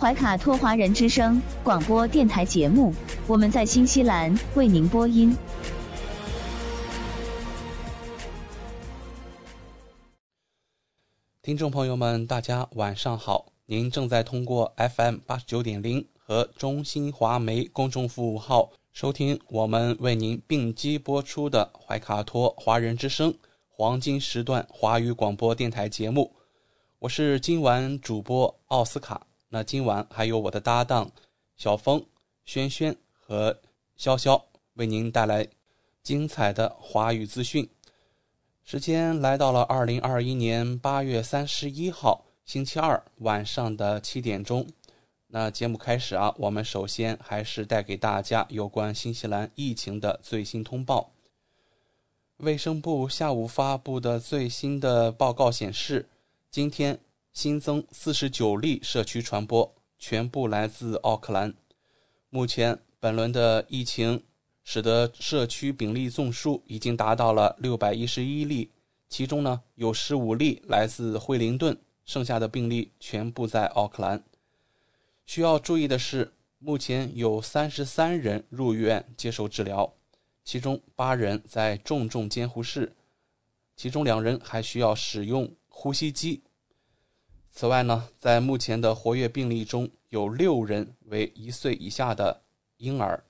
怀卡托华人之声广播电台节目，我们在新西兰为您播音。听众朋友们，大家晚上好！您正在通过 FM 八十九点零和中新华媒公众服务号收听我们为您并机播出的怀卡托华人之声黄金时段华语广播电台节目。我是今晚主播奥斯卡。那今晚还有我的搭档小峰、轩轩和潇潇为您带来精彩的华语资讯。时间来到了二零二一年八月三十一号星期二晚上的七点钟。那节目开始啊，我们首先还是带给大家有关新西兰疫情的最新通报。卫生部下午发布的最新的报告显示，今天新增四十九例社区传播，全部来自奥克兰。目前本轮的疫情使得社区病例总数已经达到了六百一十一例，其中呢有十五例来自惠灵顿，剩下的病例全部在奥克兰。需要注意的是，目前有三十三人入院接受治疗，其中八人在重症监护室，其中两人还需要使用呼吸机。此外呢，在目前的活跃病例中有六人为一岁以下的婴儿。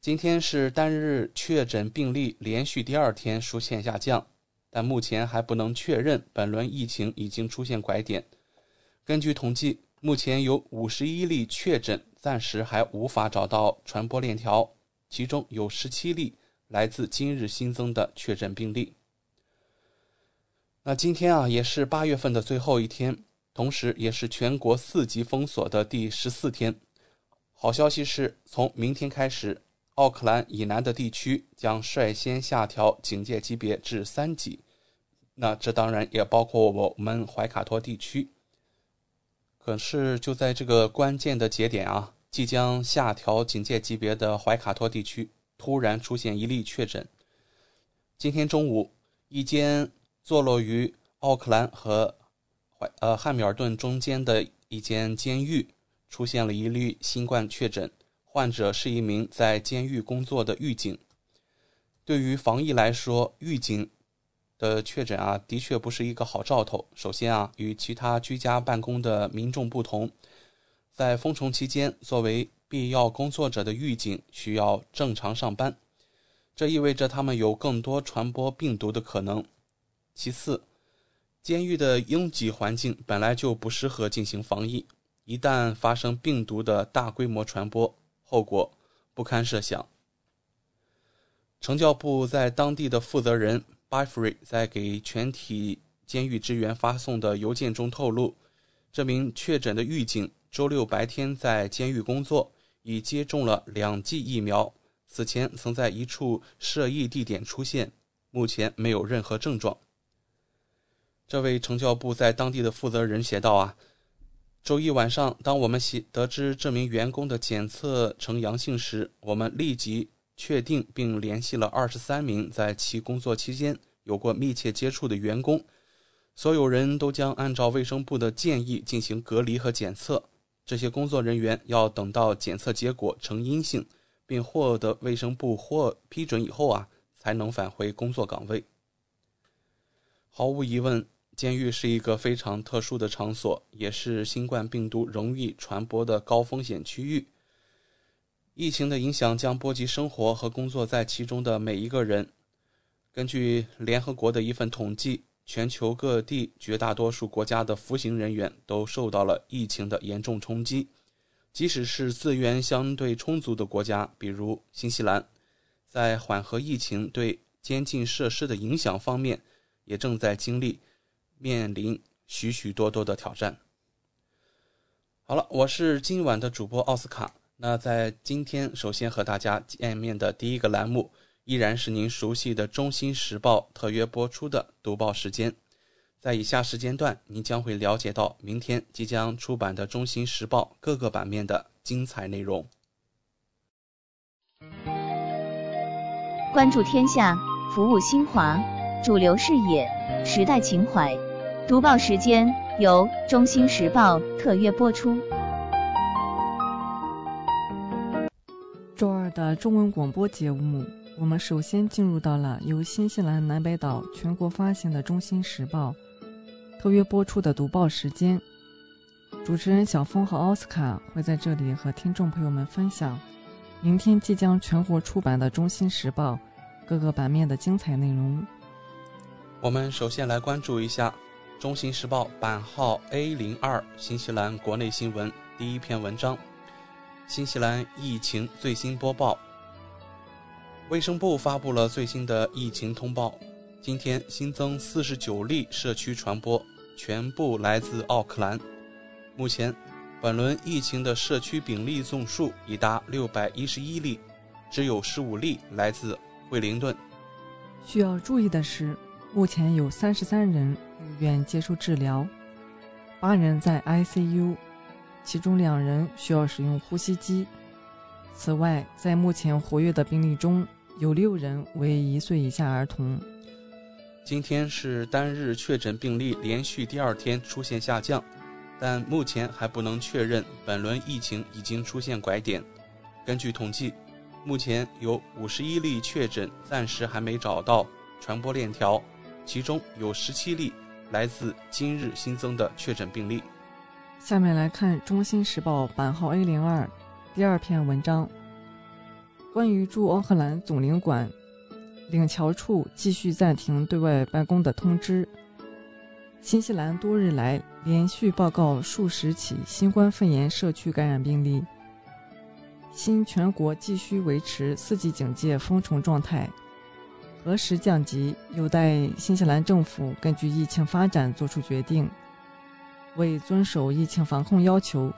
今天是单日确诊病例连续第二天出现下降，但目前还不能确认本轮疫情已经出现拐点。根据统计，目前有五十一例确诊，暂时还无法找到传播链条，其中有十七例来自今日新增的确诊病例。那今天啊，也是八月份的最后一天，同时也是全国四级封锁的第十四天。好消息是，从明天开始，奥克兰以南的地区将率先下调警戒级别至三级。那这当然也包括我们怀卡托地区。可是就在这个关键的节点啊，即将下调警戒级别的怀卡托地区，突然出现一例确诊。今天中午，一间坐落于奥克兰和怀呃汉密尔顿中间的一间监狱出现了一例新冠确诊，患者是一名在监狱工作的狱警。对于防疫来说，狱警的确诊啊，的确不是一个好兆头。首先啊，与其他居家办公的民众不同，在封城期间，作为必要工作者的狱警需要正常上班，这意味着他们有更多传播病毒的可能。其次，监狱的拥挤环境本来就不适合进行防疫，一旦发生病毒的大规模传播，后果不堪设想。成教部在当地的负责人 Byfree 在给全体监狱职员发送的邮件中透露，这名确诊的狱警周六白天在监狱工作，已接种了两剂疫苗，此前曾在一处涉疫地点出现，目前没有任何症状。这位惩教部在当地的负责人写道：“啊，周一晚上，当我们得知这名员工的检测呈阳性时，我们立即确定并联系了二十三名在其工作期间有过密切接触的员工，所有人都将按照卫生部的建议进行隔离和检测。这些工作人员要等到检测结果呈阴性，并获得卫生部或批准以后啊，才能返回工作岗位。毫无疑问。”监狱是一个非常特殊的场所，也是新冠病毒容易传播的高风险区域。疫情的影响将波及生活和工作在其中的每一个人。根据联合国的一份统计，全球各地绝大多数国家的服刑人员都受到了疫情的严重冲击。即使是资源相对充足的国家，比如新西兰，在缓和疫情对监禁设施的影响方面，也正在经历面临许许多多的挑战。好了，我是今晚的主播奥斯卡。那在今天，首先和大家见面的第一个栏目，依然是您熟悉的《中新时报》特约播出的读报时间。在以下时间段，您将会了解到明天即将出版的《中新时报》各个版面的精彩内容。关注天下，服务新华，主流视野，时代情怀。读报时间由《中新时报》特约播出。周二的中文广播节目，我们首先进入到了由新西兰南北岛全国发行的《中新时报》特约播出的读报时间。主持人小峰和奥斯卡会在这里和听众朋友们分享明天即将全国出版的《中新时报》各个版面的精彩内容。我们首先来关注一下《中新时报》版号 A 零二新西兰国内新闻第一篇文章。新西兰疫情最新播报。卫生部发布了最新的疫情通报，今天新增四十九例社区传播，全部来自奥克兰。目前，本轮疫情的社区病例总数已达六百一十一例，只有十五例来自惠灵顿。需要注意的是，目前有三十三人入院接受治疗，八人在 ICU。其中两人需要使用呼吸机。此外，在目前活跃的病例中有六人为一岁以下儿童。今天是单日确诊病例连续第二天出现下降，但目前还不能确认本轮疫情已经出现拐点。根据统计，目前有五十一例确诊暂时还没找到传播链条，其中有十七例来自今日新增的确诊病例。下面来看《中新时报》版号 A 零二第二篇文章，关于驻奥克兰总领馆领侨处继续暂停对外办公的通知。新西兰多日来连续报告数十起新冠肺炎社区感染病例，新全国继续维持四级警戒封城状态，何时降级有待新西兰政府根据疫情发展作出决定。为遵守疫情防控要求，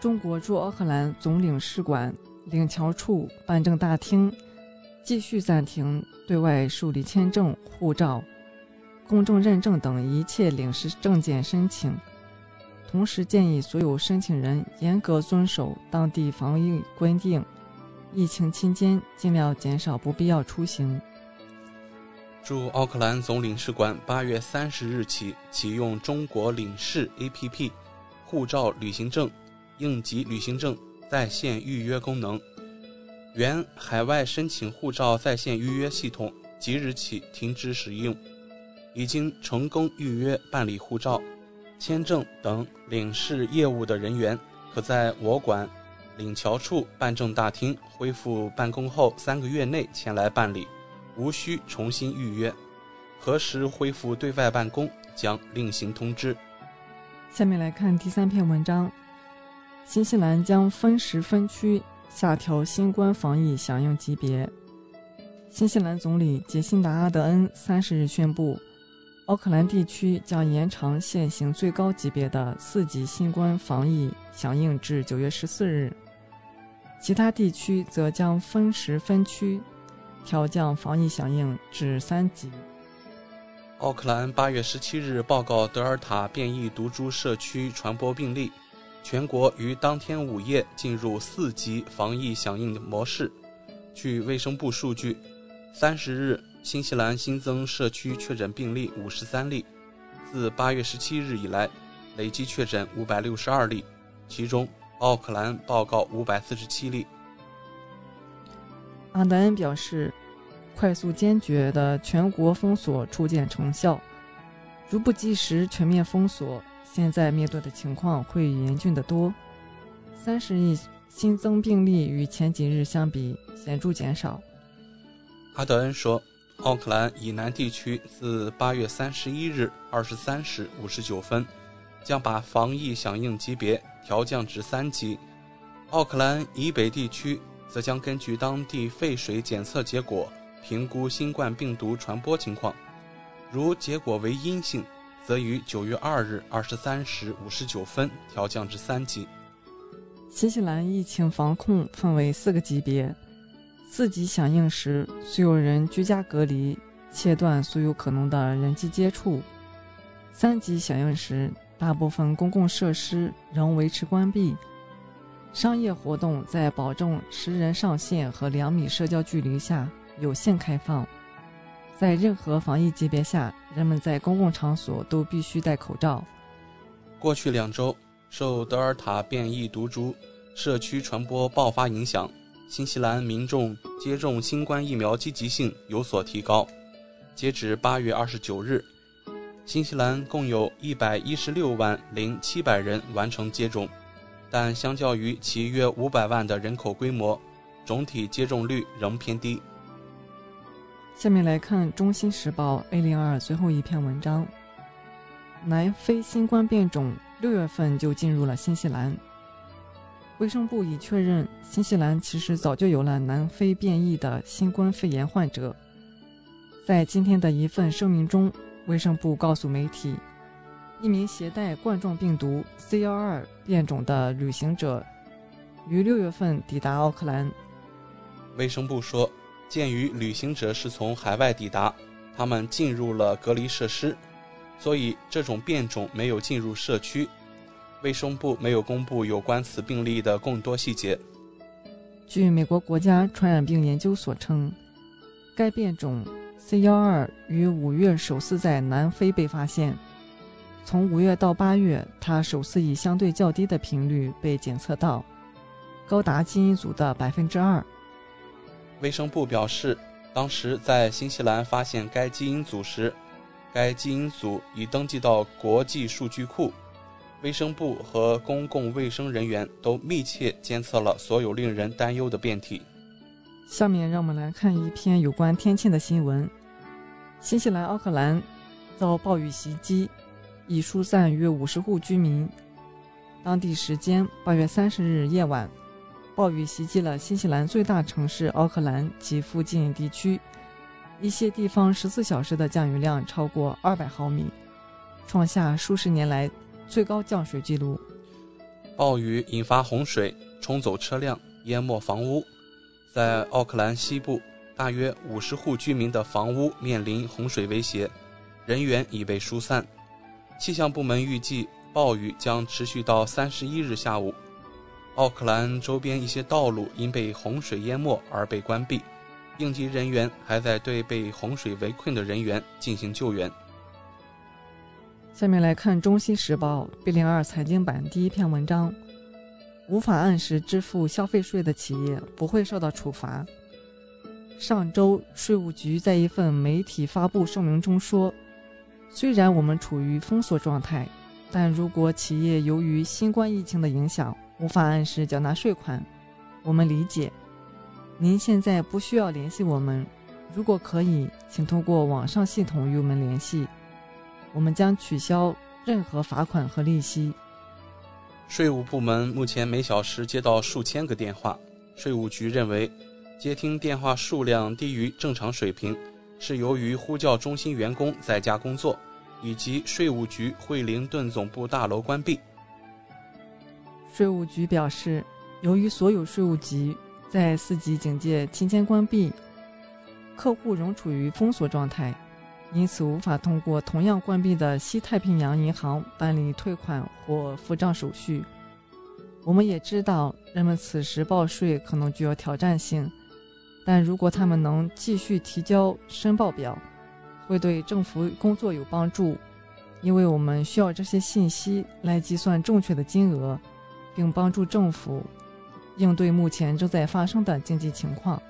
中国驻奥克兰总领事馆领侨处办证大厅继续暂停对外受理签证、护照、公证认证等一切领事证件申请。同时建议所有申请人严格遵守当地防疫规定，疫情期间尽量减少不必要出行。驻奥克兰总领事馆八月三十日起启用中国领事 APP、护照旅行证、应急旅行证在线预约功能。原海外申请护照在线预约系统即日起停止使用。已经成功预约办理护照、签证等领事业务的人员，可在我馆领侨处办证大厅恢复办公后三个月内前来办理。无需重新预约，何时恢复对外办公将另行通知。下面来看第三篇文章：新西兰将分时分区下调新冠防疫响应级别。新西兰总理杰辛达·阿德恩三十日宣布，奥克兰地区将延长现行最高级别的四级新冠防疫响应至九月十四日，其他地区则将分时分区。调降防疫响应至三级。奥克兰八月十七日报告德尔塔变异毒株社区传播病例，全国于当天午夜进入四级防疫响应模式。据卫生部数据，三十日新西兰新增社区确诊病例五十三例，自八月十七日以来累计确诊五百六十二例，其中奥克兰报告五百四十七例。阿德恩表示，快速坚决的全国封锁初见成效。如不及时全面封锁，现在面对的情况会严峻得多。三十亿新增病例与前几日相比显著减少。阿德恩说，奥克兰以南地区自八月三十一日二十三时五十九分，将把防疫响应级别调降至三级；奥克兰以北地区则将根据当地废水检测结果评估新冠病毒传播情况，如结果为阴性。则于九月二日二十三时五十九分调降至三级。新西兰疫情防控分为四个级别，四级响应时，所有人居家隔离，切断所有可能的人际接触；三级响应时，大部分公共设施仍维持关闭，商业活动在保证十人上限和两米社交距离下有限开放。在任何防疫级别下，人们在公共场所都必须戴口罩。过去两周，受德尔塔变异毒株社区传播爆发影响，新西兰民众接种新冠疫苗积极性有所提高。截止八月二十九日，新西兰共有一百一十六万零七百人完成接种，但相较于其约五百万的人口规模，总体接种率仍偏低。下面来看《中新时报》A 零二最后一篇文章：南非新冠变种六月份就进入了新西兰。卫生部已确认，新西兰其实早就有了南非变异的新冠肺炎患者。在今天的一份声明中，卫生部告诉媒体，一名携带冠状病毒 C 幺二变种的旅行者于六月份抵达奥克兰。卫生部说。鉴于旅行者是从海外抵达，他们进入了隔离设施，所以这种变种没有进入社区。卫生部没有公布有关此病例的更多细节。据美国国家传染病研究所称，该变种 C 幺二于五月首次在南非被发现，从五月到八月，它首次以相对较低的频率被检测到，高达基因组的百分之二。卫生部表示，当时在新西兰发现该基因组时，该基因组已登记到国际数据库。卫生部和公共卫生人员都密切监测了所有令人担忧的变体。下面让我们来看一篇有关天气的新闻：新西兰奥克兰遭暴雨袭击，已疏散约五十户居民。当地时间八月三十日夜晚。暴雨袭击了新西兰最大城市奥克兰及附近地区，一些地方十四小时的降雨量超过二百毫米，创下数十年来最高降水记录。暴雨引发洪水，冲走车辆，淹没房屋。在奥克兰西部，大约五十户居民的房屋面临洪水威胁，人员已被疏散。气象部门预计，暴雨将持续到三十一日下午。奥克兰周边一些道路因被洪水淹没而被关闭，应急人员还在对被洪水围困的人员进行救援。下面来看《中新时报》B 零二财经版第一篇文章：无法按时支付消费税的企业不会受到处罚。上周，税务局在一份媒体发布声明中说：“虽然我们处于封锁状态，但如果企业由于新冠疫情的影响，无法按时缴纳税款，我们理解。您现在不需要联系我们，如果可以，请通过网上系统与我们联系。我们将取消任何罚款和利息。税务部门目前每小时接到数千个电话，税务局认为接听电话数量低于正常水平，是由于呼叫中心员工在家工作，以及税务局惠灵顿总部大楼关闭。税务局表示，由于所有税务局在四级警戒期间关闭，客户仍处于封锁状态，因此无法通过同样关闭的西太平洋银行办理退款或付账手续。我们也知道，人们此时报税可能具有挑战性，但如果他们能继续提交申报表，会对政府工作有帮助，因为我们需要这些信息来计算正确的金额。并帮助政府应对目前正在发生的经济情况。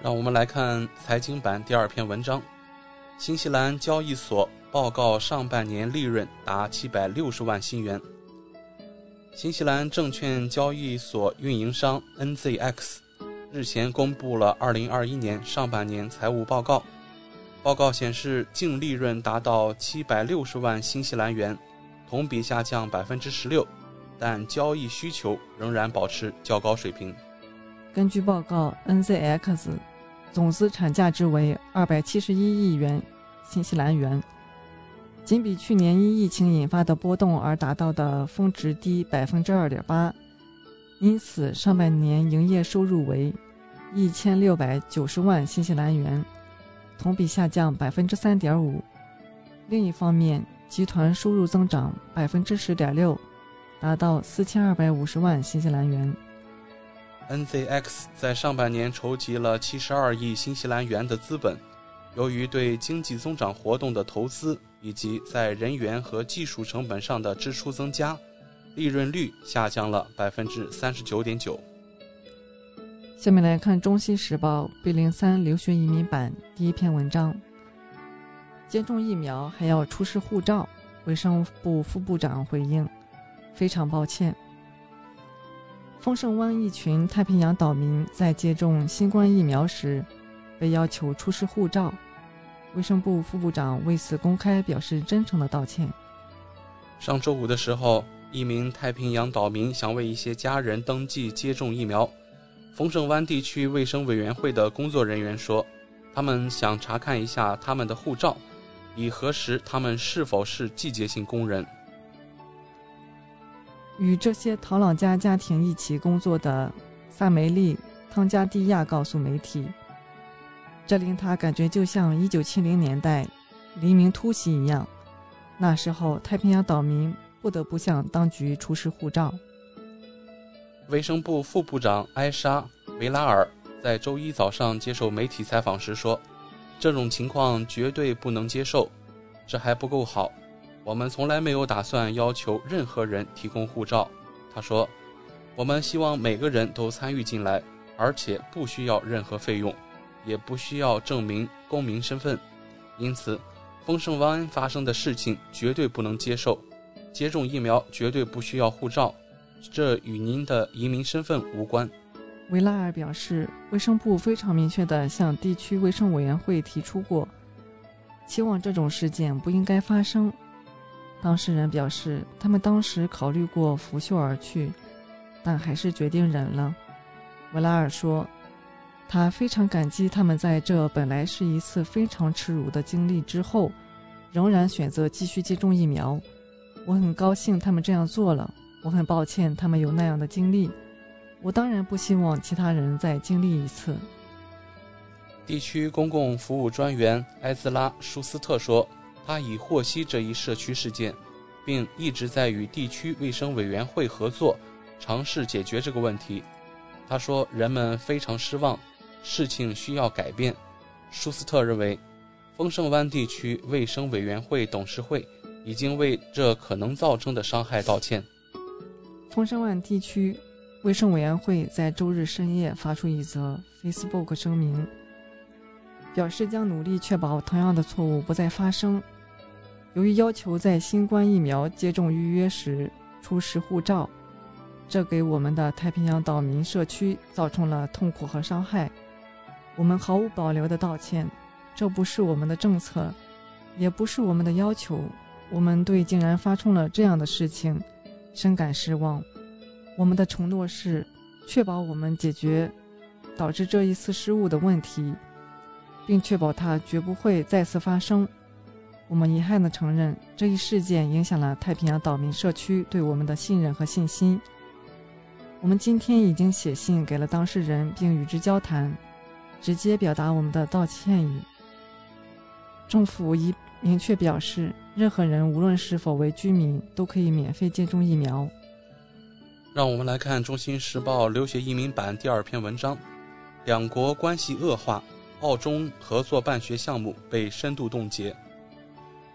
让我们来看财经版第二篇文章：新西兰交易所报告上半年利润达七百六十万新元。新西兰证券交易所运营商 NZX 日前公布了2021年上半年财务报告。报告显示，净利润达到760万新西兰元，同比下降16%，但交易需求仍然保持较高水平。根据报告，NZX 总资产价值为271亿元新西兰元。仅比去年因疫情引发的波动而达到的峰值低百分之二点八，因此上半年营业收入为一千六百九十万新西兰元，同比下降百分之三点五。另一方面，集团收入增长百分之十点六，达到四千二百五十万新西兰元。NZX 在上半年筹集了七十二亿新西兰元的资本，由于对经济增长活动的投资。以及在人员和技术成本上的支出增加，利润率下降了百分之三十九点九。下面来看《中新时报》B 零三留学移民版第一篇文章：接种疫苗还要出示护照。卫生部副部长回应：“非常抱歉。”丰盛湾一群太平洋岛民在接种新冠疫苗时，被要求出示护照。卫生部副部长为此公开表示真诚的道歉。上周五的时候，一名太平洋岛民想为一些家人登记接种疫苗。丰盛湾地区卫生委员会的工作人员说，他们想查看一下他们的护照，以核实他们是否是季节性工人。与这些陶朗加家庭一起工作的萨梅利·汤加蒂亚告诉媒体。这令他感觉就像1970年代黎明突袭一样。那时候，太平洋岛民不得不向当局出示护照。卫生部副部长埃莎·维拉尔在周一早上接受媒体采访时说：“这种情况绝对不能接受，这还不够好。我们从来没有打算要求任何人提供护照。”他说：“我们希望每个人都参与进来，而且不需要任何费用。”也不需要证明公民身份，因此，丰盛湾发生的事情绝对不能接受。接种疫苗绝对不需要护照，这与您的移民身份无关。维拉尔表示，卫生部非常明确地向地区卫生委员会提出过，期望这种事件不应该发生。当事人表示，他们当时考虑过拂袖而去，但还是决定忍了。维拉尔说。他非常感激他们在这本来是一次非常耻辱的经历之后，仍然选择继续接种疫苗。我很高兴他们这样做了。我很抱歉他们有那样的经历。我当然不希望其他人再经历一次。地区公共服务专员埃兹拉·舒斯特说：“他已获悉这一社区事件，并一直在与地区卫生委员会合作，尝试解决这个问题。”他说：“人们非常失望。”事情需要改变，舒斯特认为，丰盛湾地区卫生委员会董事会已经为这可能造成的伤害道歉。丰盛湾地区卫生委员会在周日深夜发出一则 Facebook 声明，表示将努力确保同样的错误不再发生。由于要求在新冠疫苗接种预约时出示护照，这给我们的太平洋岛民社区造成了痛苦和伤害。我们毫无保留的道歉，这不是我们的政策，也不是我们的要求。我们对竟然发生了这样的事情深感失望。我们的承诺是确保我们解决导致这一次失误的问题，并确保它绝不会再次发生。我们遗憾地承认，这一事件影响了太平洋岛民社区对我们的信任和信心。我们今天已经写信给了当事人，并与之交谈。直接表达我们的道歉意。政府已明确表示，任何人无论是否为居民，都可以免费接种疫苗。让我们来看《中新时报》留学移民版第二篇文章：两国关系恶化，澳中合作办学项目被深度冻结。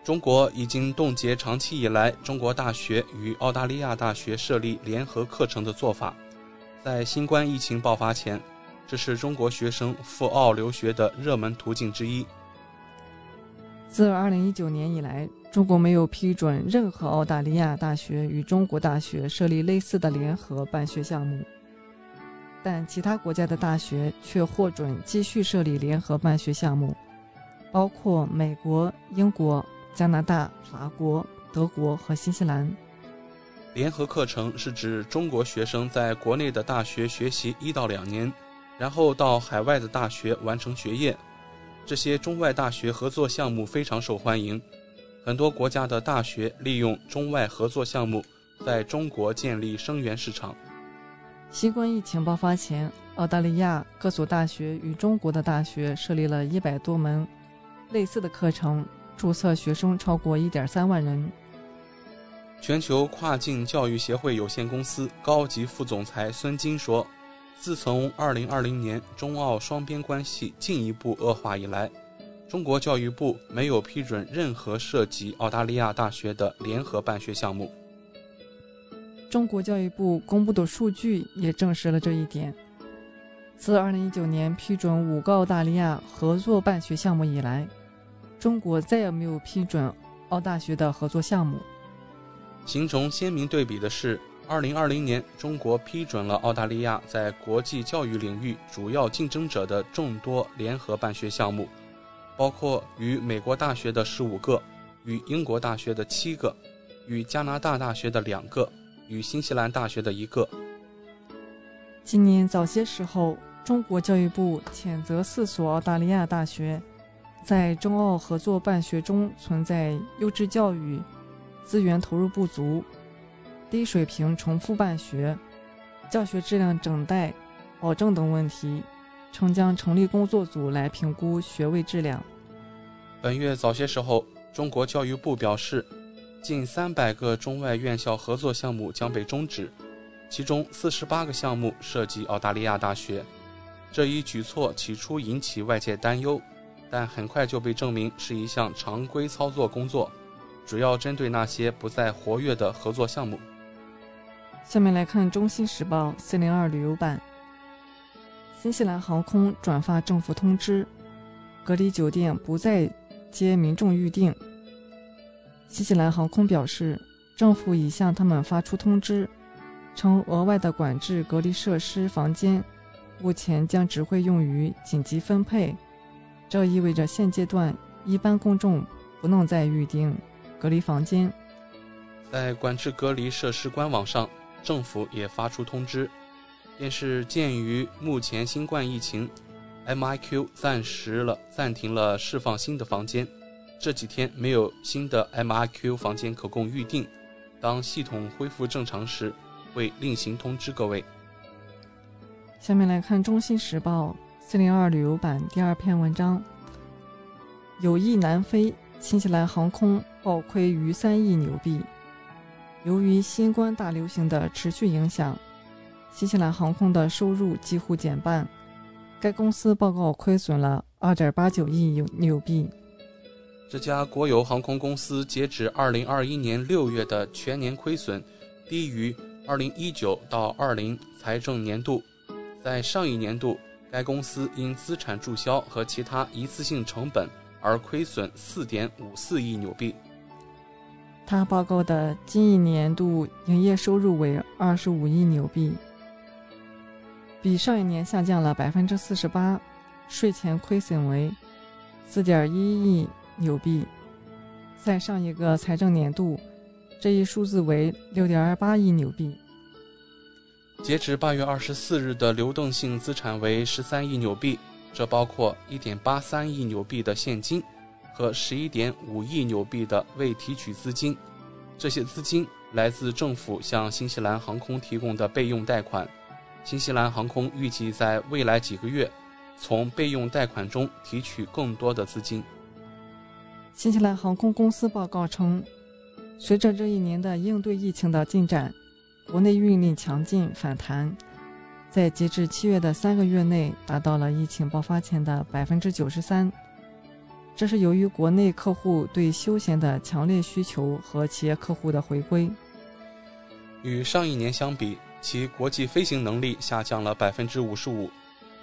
中国已经冻结长期以来中国大学与澳大利亚大学设立联合课程的做法，在新冠疫情爆发前。这是中国学生赴澳留学的热门途径之一。自2019年以来，中国没有批准任何澳大利亚大学与中国大学设立类似的联合办学项目，但其他国家的大学却获准继续设立联合办学项目，包括美国、英国、加拿大、法国、德国和新西兰。联合课程是指中国学生在国内的大学学习一到两年，然后到海外的大学完成学业。这些中外大学合作项目非常受欢迎。很多国家的大学利用中外合作项目，在中国建立生源市场。新冠疫情爆发前，澳大利亚各所大学与中国的大学设立了一百多门类似的课程，注册学生超过一点三万人。全球跨境教育协会有限公司高级副总裁孙金说：“自从2020年中澳双边关系进一步恶化以来。”中国教育部没有批准任何涉及澳大利亚大学的联合办学项目。中国教育部公布的数据也证实了这一点。自2019年批准五个澳大利亚合作办学项目以来，中国再也没有批准澳大学的合作项目。形成鲜明对比的是，2020年中国批准了澳大利亚在国际教育领域主要竞争者的众多联合办学项目。包括与美国大学的十五个，与英国大学的七个，与加拿大大学的两个，与新西兰大学的一个。今年早些时候，中国教育部谴责四所澳大利亚大学在中澳合作办学中存在优质教育、资源投入不足、低水平重复办学、教学质量整待保证等问题，称将成立工作组来评估学位质量。本月早些时候，中国教育部表示，近三百个中外院校合作项目将被终止，其中四十八个项目涉及澳大利亚大学。这一举措起初引起外界担忧，但很快就被证明是一项常规操作工作，主要针对那些不再活跃的合作项目。下面来看《中新时报》四零二旅游版，新西兰航空转发政府通知，隔离酒店不再。接民众预订。新西兰航空表示，政府已向他们发出通知，称额外的管制隔离设施房间目前将只会用于紧急分配。这意味着现阶段一般公众不能再预订隔离房间。在管制隔离设施官网上，政府也发出通知，便是鉴于目前新冠疫情。MIQ 暂时了暂停了释放新的房间，这几天没有新的 MIQ 房间可供预订。当系统恢复正常时，会另行通知各位。下面来看《中新时报》四零二旅游版第二篇文章：有意南非，新西兰航空暴亏逾三亿纽币。由于新冠大流行的持续影响，新西兰航空的收入几乎减半。该公司报告亏损了2.89亿纽纽币。这家国有航空公司截止2021年6月的全年亏损低于2019到20财政年度。在上一年度，该公司因资产注销和其他一次性成本而亏损4.54亿纽币。他报告的今一年度营业收入为25亿纽币。比上一年下降了百分之四十八，税前亏损为四点一亿纽币，在上一个财政年度，这一数字为六点二八亿纽币。截止八月二十四日的流动性资产为十三亿纽币，这包括一点八三亿纽币的现金和十一点五亿纽币的未提取资金，这些资金来自政府向新西兰航空提供的备用贷款。新西兰航空预计在未来几个月从备用贷款中提取更多的资金。新西兰航空公司报告称，随着这一年的应对疫情的进展，国内运力强劲反弹，在截至七月的三个月内达到了疫情爆发前的百分之九十三。这是由于国内客户对休闲的强烈需求和企业客户的回归。与上一年相比。其国际飞行能力下降了百分之五十五。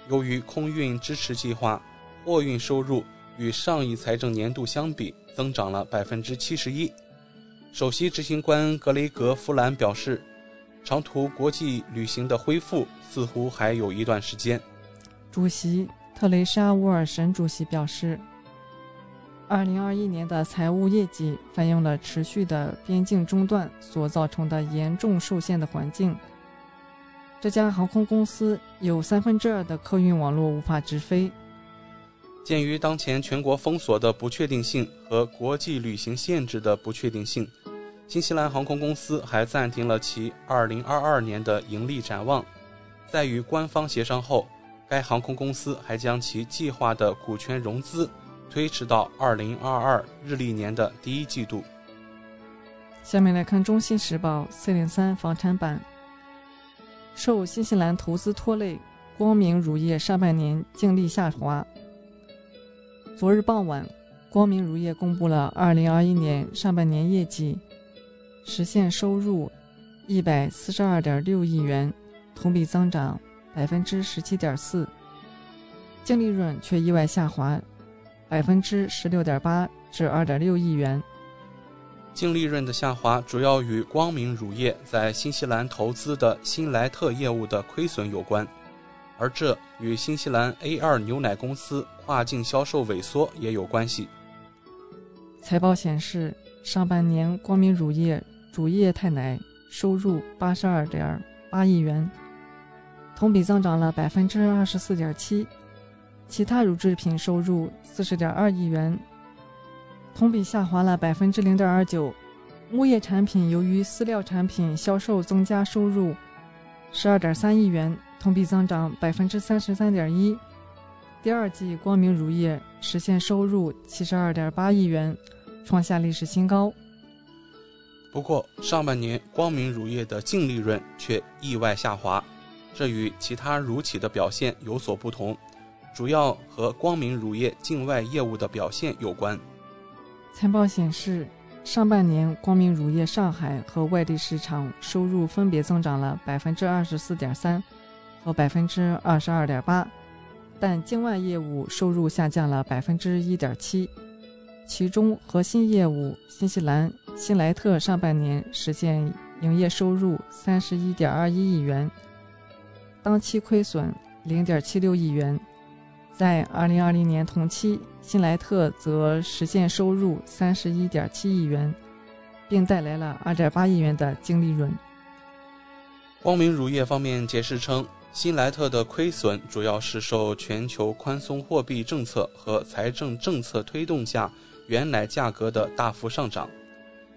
由于空运支持计划，货运收入与上一财政年度相比增长了百分之七十一。首席执行官格雷格·弗兰表示，长途国际旅行的恢复似乎还有一段时间。主席特蕾莎·沃尔什主席表示，二零二一年的财务业绩反映了持续的边境中断所造成的严重受限的环境。这家航空公司有三分之二的客运网络无法直飞。鉴于当前全国封锁的不确定性和国际旅行限制的不确定性，新西兰航空公司还暂停了其2022年的盈利展望。在与官方协商后，该航空公司还将其计划的股权融资推迟到2022日历年的第一季度。下面来看《中新时报》403房产版，受新西兰投资拖累，光明乳业上半年净利下滑。昨日傍晚，光明乳业公布了2021年上半年业绩，实现收入142.6亿元，同比增长17.4%，净利润却意外下滑16.8%至二点六亿元。净利润的下滑主要与光明乳业在新西兰投资的新莱特业务的亏损有关。而这与新西兰 A2 牛奶公司跨境销售萎缩也有关系。财报显示，上半年光明乳业主业态奶收入八十二点八亿元，同比增长了百分之二十四点七；其他乳制品收入四十点二亿元，同比下滑了百分之零点二九；牧业产品由于饲料产品销售增加，收入十二点三亿元。同比增长百分之三十三点一，第二季光明乳业实现收入七十二点八亿元，创下历史新高。不过，上半年光明乳业的净利润却意外下滑，这与其他乳企的表现有所不同，主要和光明乳业境外业务的表现有关。财报显示。上半年，光明乳业上海和外地市场收入分别增长了百分之二十四点三。和百分之二十二点八，但境外业务收入下降了百分之一点七。其中，核心业务新西兰新莱特上半年实现营业收入三十一点二一亿元，当期亏损零点七六亿元。在二零二零年同期，新莱特则实现收入三十一点七亿元，并带来了二点八亿元的净利润。光明乳业方面解释称。新莱特的亏损主要是受全球宽松货币政策和财政政策推动下原奶价格的大幅上涨，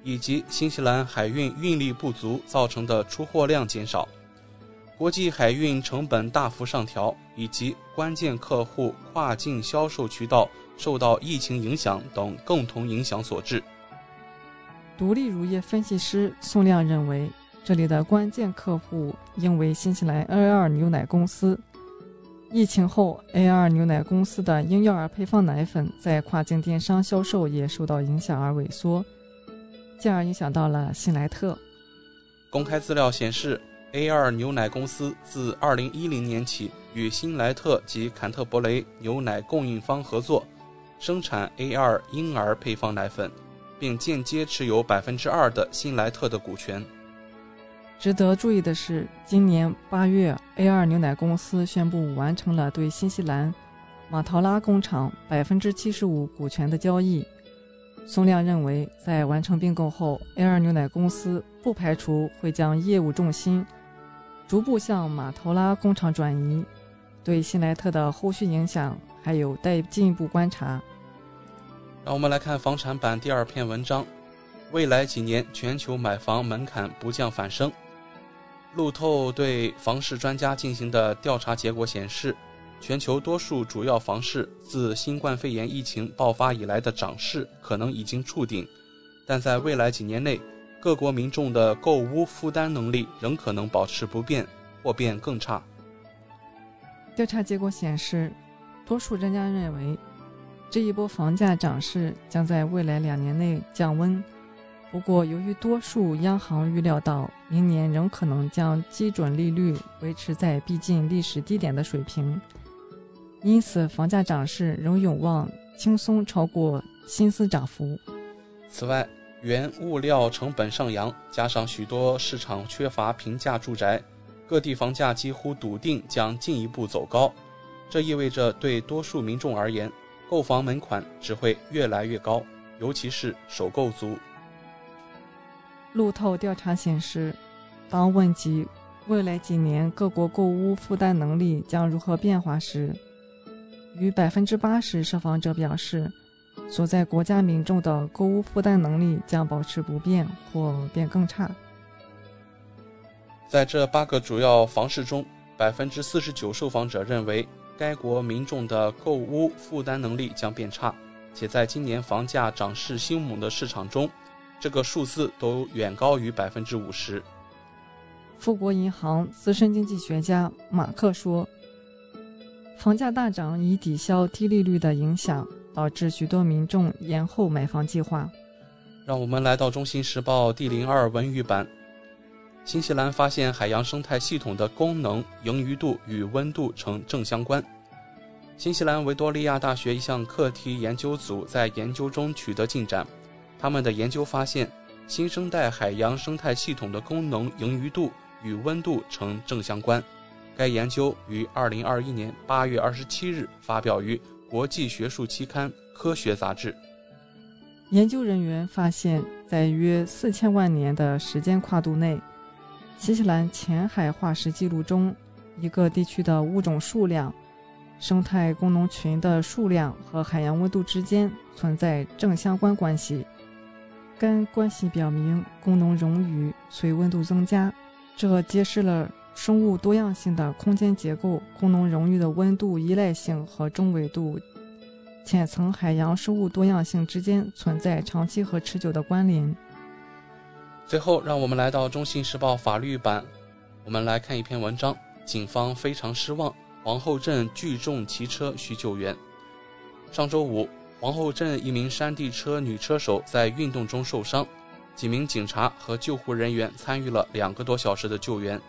以及新西兰海运运力不足造成的出货量减少，国际海运成本大幅上调，以及关键客户跨境销售渠道受到疫情影响等共同影响所致。独立乳业分析师宋亮认为。这里的关键客户应为新西兰 A2 牛奶公司。疫情后，A2 牛奶公司的婴幼儿配方奶粉在跨境电商销售也受到影响而萎缩，进而影响到了新莱特。公开资料显示，A2 牛奶公司自2010年起与新莱特及坎特伯雷牛奶供应方合作，生产 A2 婴儿配方奶粉，并间接持有百分之二的新莱特的股权。值得注意的是，今年八月，A2 牛奶公司宣布完成了对新西兰马陶拉工厂百分之七十五股权的交易。宋亮认为，在完成并购后，A2 牛奶公司不排除会将业务重心逐步向马陶拉工厂转移。对新莱特的后续影响还有待进一步观察。让我们来看房产版第二篇文章：未来几年全球买房门槛不降反升。路透对房市专家进行的调查结果显示，全球多数主要房市自新冠肺炎疫情爆发以来的涨势可能已经触顶，但在未来几年内，各国民众的购屋负担能力仍可能保持不变或变更差。调查结果显示，多数专家认为，这一波房价涨势将在未来两年内降温。不过，由于多数央行预料到明年仍可能将基准利率维持在逼近历史低点的水平，因此房价涨势仍有望轻松超过薪资涨幅。此外，原物料成本上扬，加上许多市场缺乏平价住宅，各地房价几乎笃定将进一步走高。这意味着对多数民众而言，购房门槛只会越来越高，尤其是首购族。路透调查显示，当问及未来几年各国购屋负担能力将如何变化时，逾百分之八十受访者表示。所在国家民众的购物负担能力将保持不变或变更差。在这八个主要房市中，百分之四十九受访者认为该国民众的购物负担能力将变差，且在今年房价涨势凶猛的市场中，这个数字都远高于百分之五十。富国银行资深经济学家马克说：“房价大涨已抵消低利率的影响。”导致许多民众延后买房计划。让我们来到《中新时报》第零二文娱版。新西兰发现海洋生态系统的功能盈余度与温度呈正相关。新西兰维多利亚大学一项课题研究组在研究中取得进展。他们的研究发现，新生代海洋生态系统的功能盈余度与温度呈正相关。该研究于二零二一年八月二十七日发表于。国际学术期刊《科学》杂志研究人员发现，在约四千万年的时间跨度内，新西兰浅海化石记录中，一个地区的物种数量、生态功能群的数量和海洋温度之间存在正相关关系。该关系表明，功能冗余随温度增加，这揭示了。生物多样性的空间结构、功能荣誉的温度依赖性和中纬度浅层海洋生物多样性之间存在长期和持久的关联。最后，让我们来到《中信时报》法律版，我们来看一篇文章：警方非常失望，皇后镇聚众骑车需救援。上周五，皇后镇一名山地车女车手在运动中受伤，几名警察和救护人员参与了两个多小时的救援。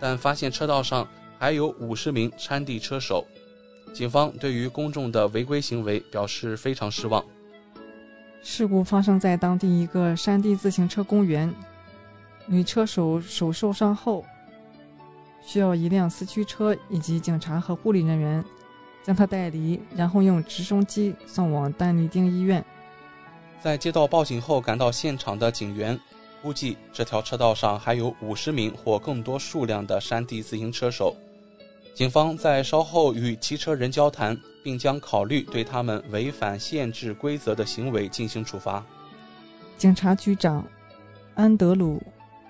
但发现车道上还有五十名山地车手，警方对于公众的违规行为表示非常失望。事故发生在当地一个山地自行车公园，女车手手受伤后，需要一辆四驱车以及警察和护理人员将她带离，然后用直升机送往丹尼丁医院。在接到报警后赶到现场的警员。估计这条车道上还有五十名或更多数量的山地自行车手。警方在稍后与骑车人交谈，并将考虑对他们违反限制规则的行为进行处罚。警察局长安德鲁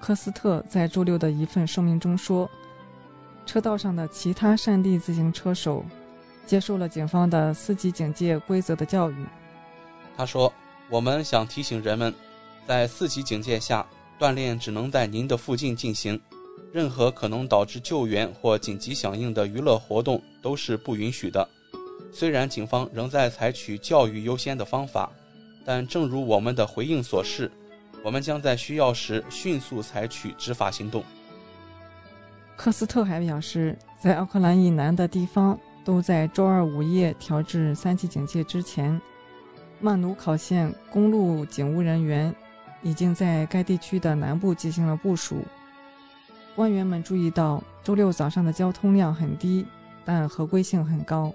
·科斯特在周六的一份声明中说：“车道上的其他山地自行车手接受了警方的四级警戒规则的教育。”他说：“我们想提醒人们。”在四级警戒下，锻炼只能在您的附近进行。任何可能导致救援或紧急响应的娱乐活动都是不允许的。虽然警方仍在采取教育优先的方法，但正如我们的回应所示，我们将在需要时迅速采取执法行动。科斯特还表示，在奥克兰以南的地方都在周二午夜调至三级警戒之前，曼努考县公路警务人员。已经在该地区的南部进行了部署。官员们注意到，周六早上的交通量很低，但合规性很高。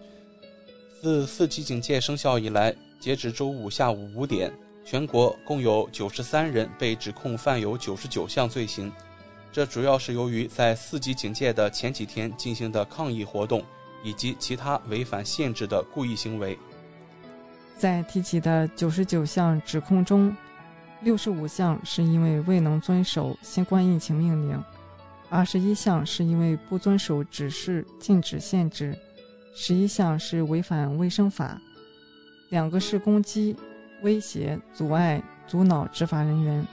自四级警戒生效以来，截止周五下午五点，全国共有九十三人被指控犯有九十九项罪行。这主要是由于在四级警戒的前几天进行的抗议活动以及其他违反限制的故意行为。在提起的九十九项指控中，六十五项是因为未能遵守新冠疫情命令，二十一项是因为不遵守指示、禁止、限制，十一项是违反卫生法，两个是攻击、威胁、阻碍、阻挠执法人员。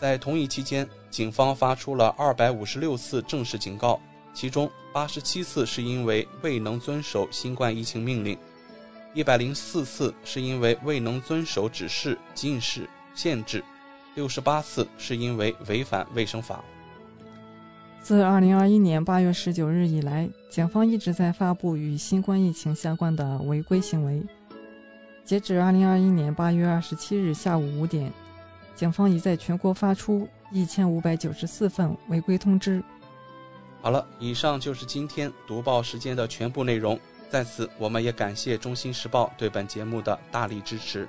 在同一期间，警方发出了二百五十六次正式警告，其中八十七次是因为未能遵守新冠疫情命令，一百零四次是因为未能遵守指示、禁止。限制六十八次是因为违反卫生法。自二零二一年八月十九日以来，警方一直在发布与新冠疫情相关的违规行为。截止二零二一年八月二十七日下午五点，警方已在全国发出一千五百九十四份违规通知。好了，以上就是今天读报时间的全部内容。在此，我们也感谢《中新时报》对本节目的大力支持。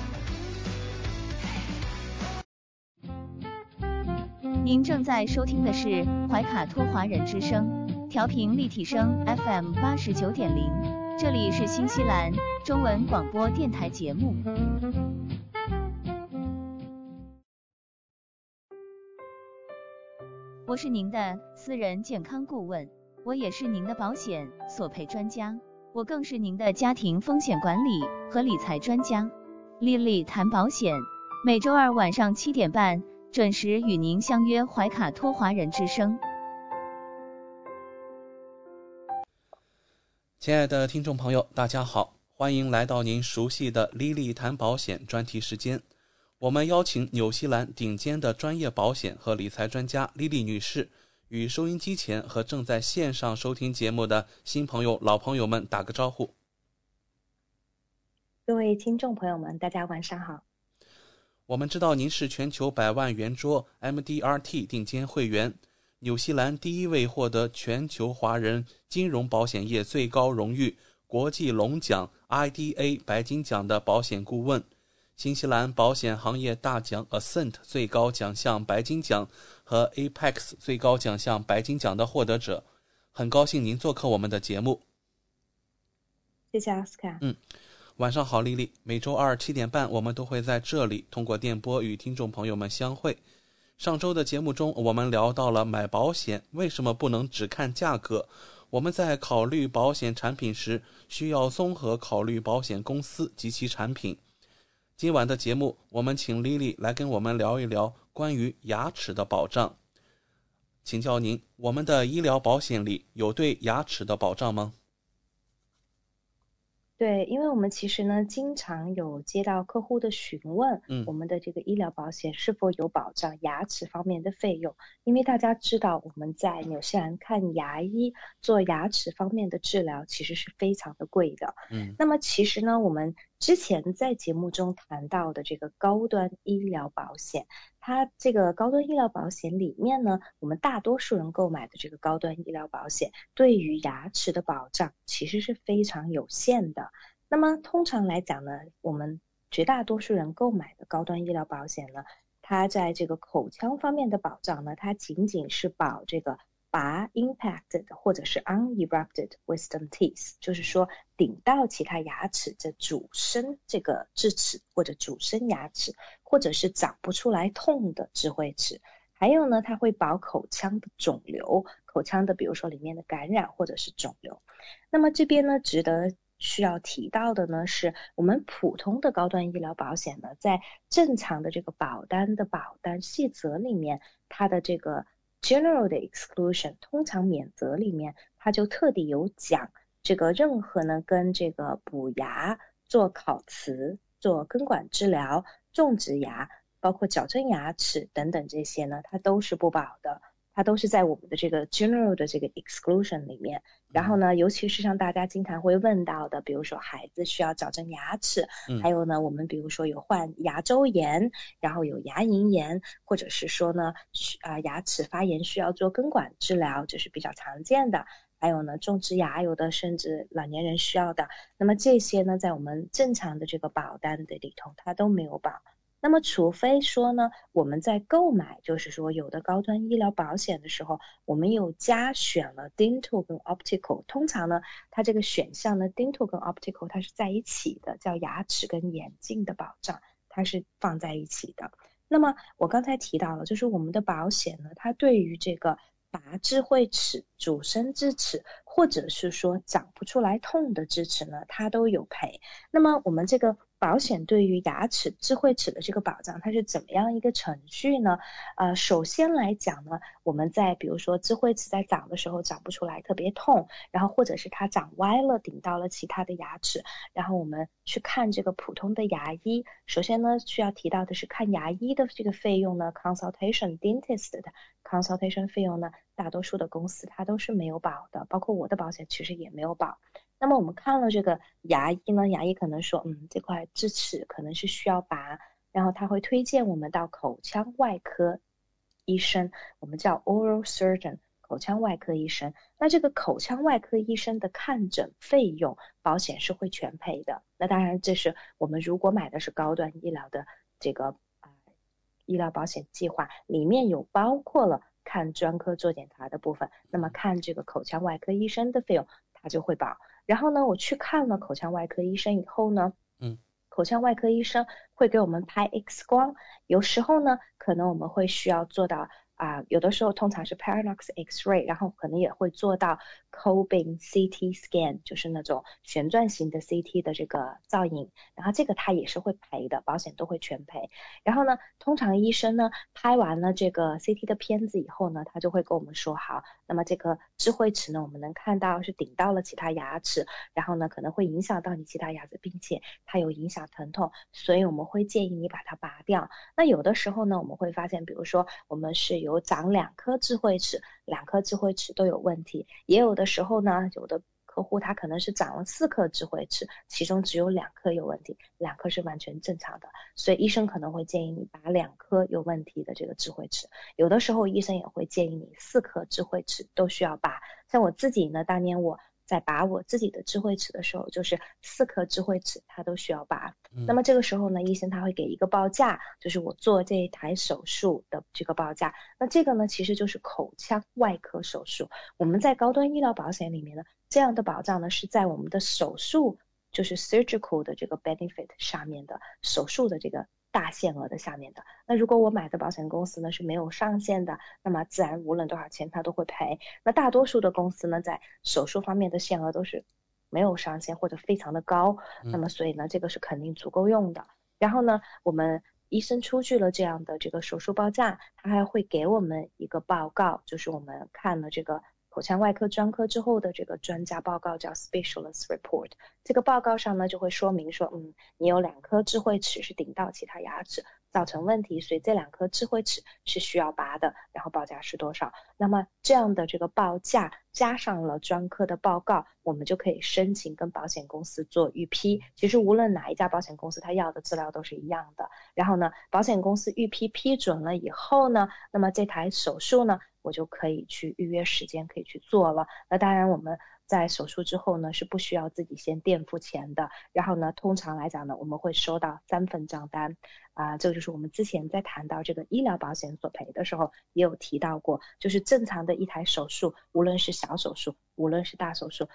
您正在收听的是怀卡托华人之声，调频立体声 FM 八十九点零。这里是新西兰中文广播电台节目。我是您的私人健康顾问，我也是您的保险索赔专家，我更是您的家庭风险管理和理财专家。丽丽谈保险，每周二晚上七点半准时与您相约怀卡托华人之声。亲爱的听众朋友，大家好，欢迎来到您熟悉的 Lily 谈保险专题时间。我们邀请纽西兰顶尖的专业保险和理财专家 Lily 女士，与收音机前和正在线上收听节目的新朋友、老朋友们打个招呼。各位听众朋友们，大家晚上好。我们知道您是全球百万圆桌 MDRT 顶尖会员。纽西兰第一位获得全球华人金融保险业最高荣誉国际龙奖 IDA 白金奖的保险顾问，新西兰保险行业大奖 Ascent 最高奖项白金奖和 Apex 最高奖项白金奖的获得者，很高兴您做客我们的节目。谢谢奥斯卡。嗯，晚上好，丽丽。每周二七点半，我们都会在这里通过电波与听众朋友们相会。上周的节目中，我们聊到了买保险为什么不能只看价格。我们在考虑保险产品时，需要综合考虑保险公司及其产品。今晚的节目，我们请丽丽来跟我们聊一聊关于牙齿的保障。请教您，我们的医疗保险里有对牙齿的保障吗？对，因为我们其实呢，经常有接到客户的询问，嗯，我们的这个医疗保险是否有保障牙齿方面的费用？因为大家知道，我们在纽西兰看牙医做牙齿方面的治疗，其实是非常的贵的，嗯。那么其实呢，我们之前在节目中谈到的这个高端医疗保险。它这个高端医疗保险里面呢，我们大多数人购买的这个高端医疗保险，对于牙齿的保障其实是非常有限的。那么通常来讲呢，我们绝大多数人购买的高端医疗保险呢，它在这个口腔方面的保障呢，它仅仅是保这个。拔 impacted 或者是 unerupted wisdom teeth，就是说顶到其他牙齿的主生这个智齿或者主生牙齿，或者是长不出来痛的智慧齿。还有呢，它会保口腔的肿瘤，口腔的比如说里面的感染或者是肿瘤。那么这边呢，值得需要提到的呢，是我们普通的高端医疗保险呢，在正常的这个保单的保单细则里面，它的这个。General 的 exclusion 通常免责里面，它就特地有讲，这个任何呢跟这个补牙、做烤瓷、做根管治疗、种植牙，包括矫正牙齿等等这些呢，它都是不保的。它都是在我们的这个 general 的这个 exclusion 里面，然后呢，尤其是像大家经常会问到的，比如说孩子需要矫正牙齿，还有呢，我们比如说有患牙周炎，然后有牙龈炎，或者是说呢，啊牙齿发炎需要做根管治疗，这是比较常见的。还有呢，种植牙，有的甚至老年人需要的，那么这些呢，在我们正常的这个保单的里头，它都没有保。那么，除非说呢，我们在购买，就是说有的高端医疗保险的时候，我们有加选了 dental 跟 optical。通常呢，它这个选项呢，dental 跟 optical 它是在一起的，叫牙齿跟眼镜的保障，它是放在一起的。那么我刚才提到了，就是我们的保险呢，它对于这个拔智慧齿，主生智齿，或者是说长不出来痛的智齿呢，它都有赔。那么我们这个。保险对于牙齿、智慧齿的这个保障，它是怎么样一个程序呢？呃，首先来讲呢，我们在比如说智慧齿在长的时候长不出来，特别痛，然后或者是它长歪了，顶到了其他的牙齿，然后我们去看这个普通的牙医。首先呢，需要提到的是看牙医的这个费用呢，consultation dentist 的 consultation 费用呢，大多数的公司它都是没有保的，包括我的保险其实也没有保。那么我们看了这个牙医呢，牙医可能说，嗯，这块智齿可能是需要拔，然后他会推荐我们到口腔外科医生，我们叫 oral surgeon，口腔外科医生。那这个口腔外科医生的看诊费用，保险是会全赔的。那当然，这是我们如果买的是高端医疗的这个啊医疗保险计划，里面有包括了看专科做检查的部分，那么看这个口腔外科医生的费用，它就会保。然后呢，我去看了口腔外科医生以后呢，嗯，口腔外科医生会给我们拍 X 光，有时候呢，可能我们会需要做到。啊，有的时候通常是 Parallax X-ray，然后可能也会做到 Cobin CT scan，就是那种旋转型的 CT 的这个造影，然后这个它也是会赔的，保险都会全赔。然后呢，通常医生呢拍完了这个 CT 的片子以后呢，他就会跟我们说，好，那么这个智慧齿呢，我们能看到是顶到了其他牙齿，然后呢可能会影响到你其他牙齿，并且它有影响疼痛，所以我们会建议你把它拔掉。那有的时候呢，我们会发现，比如说我们是有有长两颗智慧齿，两颗智慧齿都有问题。也有的时候呢，有的客户他可能是长了四颗智慧齿，其中只有两颗有问题，两颗是完全正常的。所以医生可能会建议你拔两颗有问题的这个智慧齿。有的时候医生也会建议你四颗智慧齿都需要拔。像我自己呢，当年我。在拔我自己的智慧齿的时候，就是四颗智慧齿它都需要拔。那么这个时候呢，医生他会给一个报价，就是我做这一台手术的这个报价。那这个呢，其实就是口腔外科手术。我们在高端医疗保险里面呢，这样的保障呢是在我们的手术，就是 surgical 的这个 benefit 上面的手术的这个。大限额的下面的，那如果我买的保险公司呢是没有上限的，那么自然无论多少钱它都会赔。那大多数的公司呢，在手术方面的限额都是没有上限或者非常的高，那么所以呢，这个是肯定足够用的。然后呢，我们医生出具了这样的这个手术报价，他还会给我们一个报告，就是我们看了这个。口腔外科专科之后的这个专家报告叫 specialist report，这个报告上呢就会说明说，嗯，你有两颗智慧齿是顶到其他牙齿。造成问题，所以这两颗智慧齿是需要拔的，然后报价是多少？那么这样的这个报价加上了专科的报告，我们就可以申请跟保险公司做预批。其实无论哪一家保险公司，他要的资料都是一样的。然后呢，保险公司预批批准了以后呢，那么这台手术呢，我就可以去预约时间，可以去做了。那当然我们。在手术之后呢，是不需要自己先垫付钱的。然后呢，通常来讲呢，我们会收到三份账单。啊，这个就是我们之前在谈到这个医疗保险索赔的时候，也有提到过，就是正常的一台手术，无论是小手术，无论是大手术，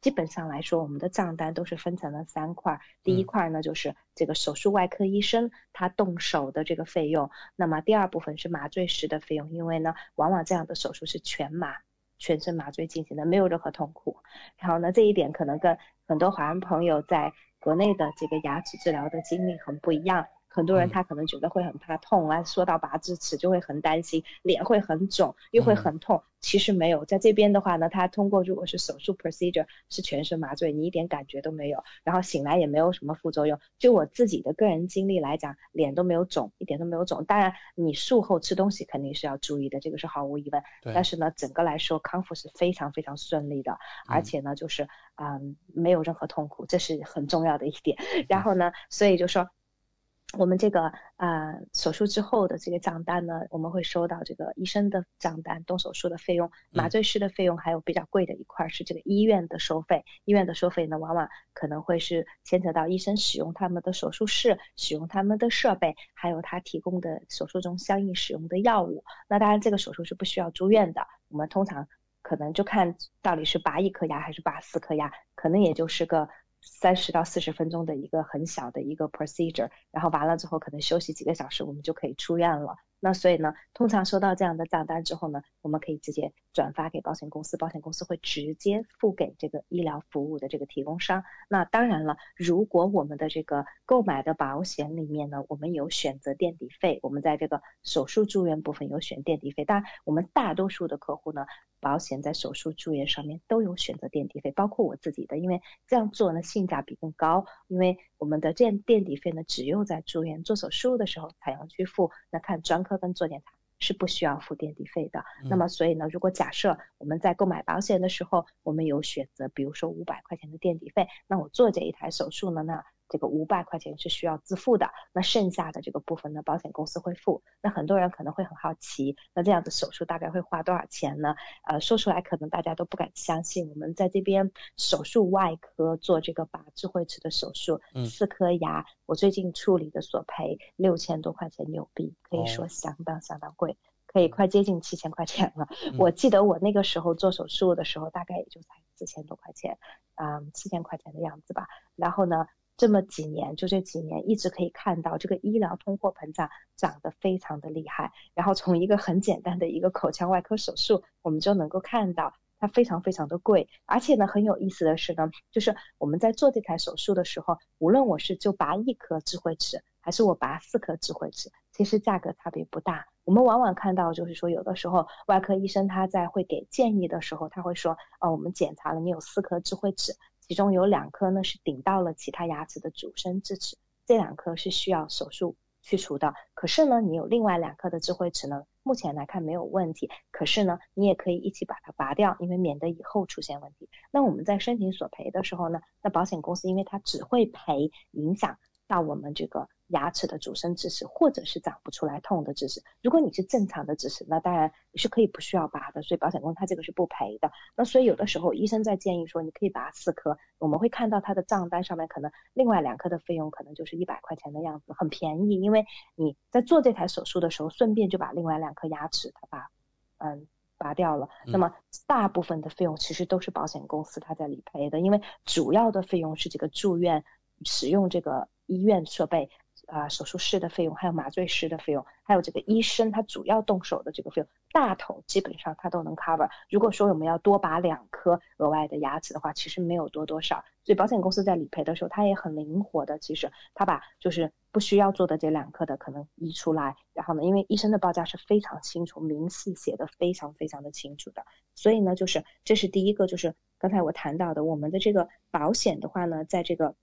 基本上来说，我们的账单都是分成了三块。第一块呢，就是这个手术外科医生他动手的这个费用。那么第二部分是麻醉师的费用，因为呢，往往这样的手术是全麻。全身麻醉进行的，没有任何痛苦。然后呢，这一点可能跟很多华人朋友在国内的这个牙齿治疗的经历很不一样。很多人他可能觉得会很怕痛啊，说到拔智齿就会很担心，脸会很肿，又会很痛。其实没有，在这边的话呢，他通过如果是手术 procedure 是全身麻醉，你一点感觉都没有，然后醒来也没有什么副作用。就我自己的个人经历来讲，脸都没有肿，一点都没有肿。当然，你术后吃东西肯定是要注意的，这个是毫无疑问。但是呢，整个来说康复是非常非常顺利的，而且呢，就是嗯没有任何痛苦，这是很重要的一点。然后呢，所以就说。我们这个啊手术之后的这个账单呢，我们会收到这个医生的账单，动手术的费用、麻醉师的费用，还有比较贵的一块是这个医院的收费。医院的收费呢，往往可能会是牵扯到医生使用他们的手术室、使用他们的设备，还有他提供的手术中相应使用的药物。那当然，这个手术是不需要住院的。我们通常可能就看到底是拔一颗牙还是拔四颗牙，可能也就是个。三十到四十分钟的一个很小的一个 procedure，然后完了之后可能休息几个小时，我们就可以出院了。那所以呢，通常收到这样的账单之后呢，我们可以直接转发给保险公司，保险公司会直接付给这个医疗服务的这个提供商。那当然了，如果我们的这个购买的保险里面呢，我们有选择垫底费，我们在这个手术住院部分有选垫底费。当然，我们大多数的客户呢，保险在手术住院上面都有选择垫底费，包括我自己的，因为这样做呢性价比更高，因为我们的垫垫底费呢，只有在住院做手术的时候才要去付，那看专科跟做检查是不需要付垫底费的。那么所以呢，如果假设我们在购买保险的时候，我们有选择，比如说五百块钱的垫底费，那我做这一台手术呢，那这个五百块钱是需要自付的，那剩下的这个部分呢，保险公司会付。那很多人可能会很好奇，那这样的手术大概会花多少钱呢？呃，说出来可能大家都不敢相信。我们在这边手术外科做这个拔智慧齿的手术，四颗牙，我最近处理的索赔六千多块钱纽币，可以说相当相当贵，可以快接近七千块钱了。我记得我那个时候做手术的时候，大概也就才四千多块钱，嗯，七千块钱的样子吧。然后呢？这么几年，就这几年一直可以看到这个医疗通货膨胀涨得非常的厉害。然后从一个很简单的一个口腔外科手术，我们就能够看到它非常非常的贵。而且呢，很有意思的是呢，就是我们在做这台手术的时候，无论我是就拔一颗智慧齿，还是我拔四颗智慧齿，其实价格差别不大。我们往往看到就是说，有的时候外科医生他在会给建议的时候，他会说，哦，我们检查了你有四颗智慧齿。其中有两颗呢是顶到了其他牙齿的主生智齿，这两颗是需要手术去除的。可是呢，你有另外两颗的智慧齿呢，目前来看没有问题。可是呢，你也可以一起把它拔掉，因为免得以后出现问题。那我们在申请索赔的时候呢，那保险公司因为它只会赔影响到我们这个。牙齿的主生智齿，或者是长不出来痛的智齿，如果你是正常的智齿，那当然你是可以不需要拔的，所以保险公司它这个是不赔的。那所以有的时候医生在建议说你可以拔四颗，我们会看到他的账单上面可能另外两颗的费用可能就是一百块钱的样子，很便宜，因为你在做这台手术的时候顺便就把另外两颗牙齿它把嗯拔掉了，那么大部分的费用其实都是保险公司它在理赔的，因为主要的费用是这个住院使用这个医院设备。啊，手术室的费用，还有麻醉师的费用，还有这个医生他主要动手的这个费用，大头基本上他都能 cover。如果说我们要多拔两颗额外的牙齿的话，其实没有多多少。所以保险公司在理赔的时候，他也很灵活的，其实他把就是不需要做的这两颗的可能移出来，然后呢，因为医生的报价是非常清楚，明细写的非常非常的清楚的，所以呢，就是这是第一个，就是刚才我谈到的，我们的这个保险的话呢，在这个。